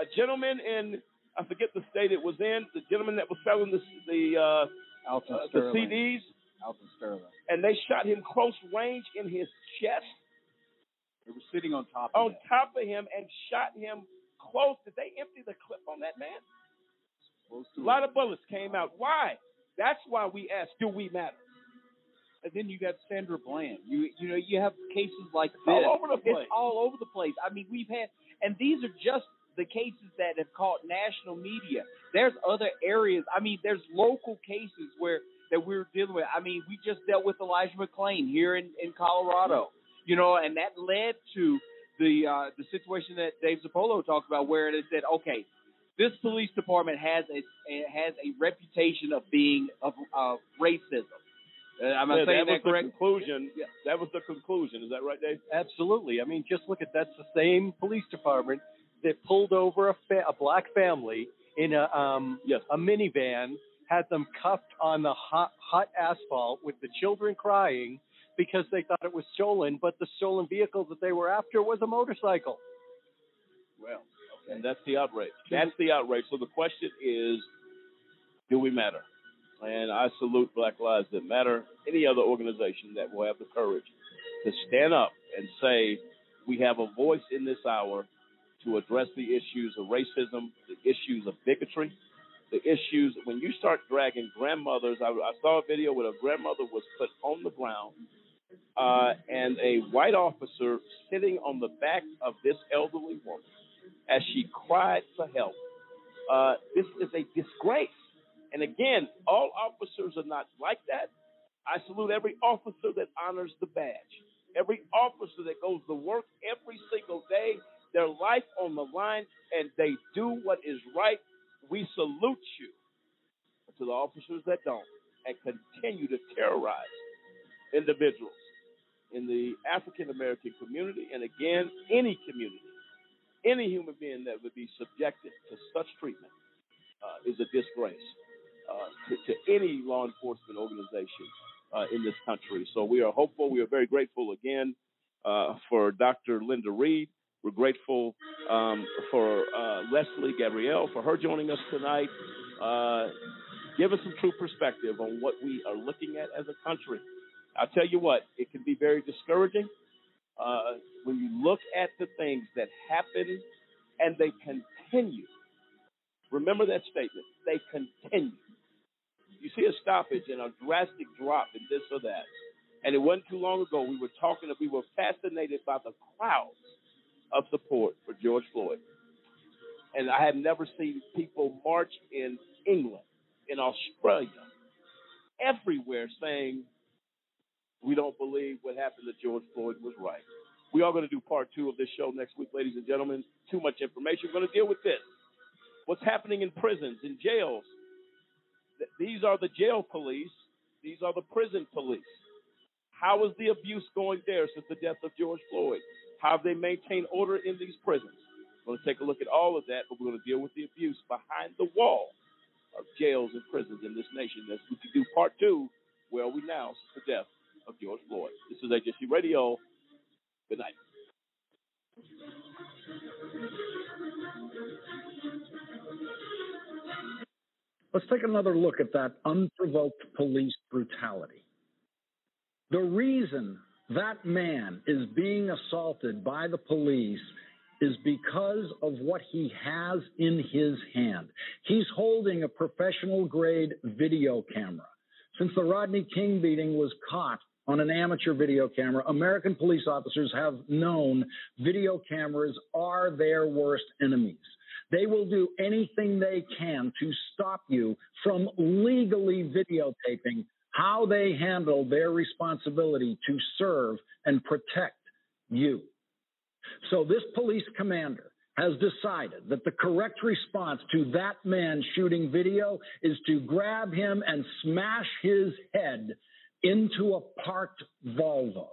A gentleman in, I forget the state it was in, the gentleman that was selling the, the, uh, Alton uh, the CDs, Alton Sterling. and they shot him close range in his chest They were sitting on top of on that. top of him and shot him close. Did they empty the clip on that man? Close A lot it. of bullets came out. Why? That's why we ask, do we matter? And then you got Sandra Bland. You you know you have cases like this All over the place. It's all over the place. I mean we've had, and these are just the cases that have caught national media. There's other areas. I mean there's local cases where that we're dealing with. I mean, we just dealt with Elijah McClain here in, in Colorado, you know, and that led to the uh, the situation that Dave Zapolo talked about, where it said, okay, this police department has a has a reputation of being of, of racism. Uh, am I Yeah, saying that was that correct? the conclusion. That was the conclusion. Is that right, Dave? Absolutely. I mean, just look at that's the same police department that pulled over a, fa- a black family in a um a minivan, had them cuffed on the hot hot asphalt with the children crying because they thought it was stolen, but the stolen vehicle that they were after was a motorcycle. Well, and that's the outrage. That's the outrage. So the question is, do we matter? And I salute Black Lives That Matter, any other organization that will have the courage to stand up and say, we have a voice in this hour to address the issues of racism, the issues of bigotry, the issues. When you start dragging grandmothers, I, I saw a video where a grandmother was put on the ground uh, and a white officer sitting on the back of this elderly woman as she cried for help. Uh, this is a disgrace. And again, all officers are not like that. I salute every officer that honors the badge, every officer that goes to work every single day, their life on the line, and they do what is right. We salute you. But to the officers that don't and continue to terrorize individuals in the African American community, and again, any community, any human being that would be subjected to such treatment uh, is a disgrace uh, to, to any law enforcement organization uh, in this country. So we are hopeful. We are very grateful again uh, for Dr. Linda Reed. We're grateful um, for uh, Leslie Gabrielle for her joining us tonight. Uh, give us some true perspective on what we are looking at as a country. I'll tell you what, it can be very discouraging uh, when you look at the things that happen and they continue. Remember that statement. They continue. You see a stoppage and a drastic drop in this or that. And it wasn't too long ago we were talking, that we were fascinated by the crowds of support for George Floyd. And I have never seen people march in England, in Australia, everywhere saying, we don't believe what happened to George Floyd was right. We are going to do part two of this show next week, ladies and gentlemen. Too much information. We're going to deal with this. What's happening in prisons, in jails. These are the jail police. These are the prison police. How is the abuse going there since the death of George Floyd? How have they maintained order in these prisons? We're going to take a look at all of that, but we're going to deal with the abuse behind the wall of jails and prisons in this nation. As we do part two, where we now the death of George Floyd? This is AJC Radio. Good night. Let's take another look at that unprovoked police brutality. The reason that man is being assaulted by the police is because of what he has in his hand. He's holding a professional grade video camera. Since the Rodney King beating was caught on an amateur video camera, American police officers have known video cameras are their worst enemies. They will do anything they can to stop you from legally videotaping how they handle their responsibility to serve and protect you. So this police commander has decided that the correct response to that man shooting video is to grab him and smash his head into a parked Volvo.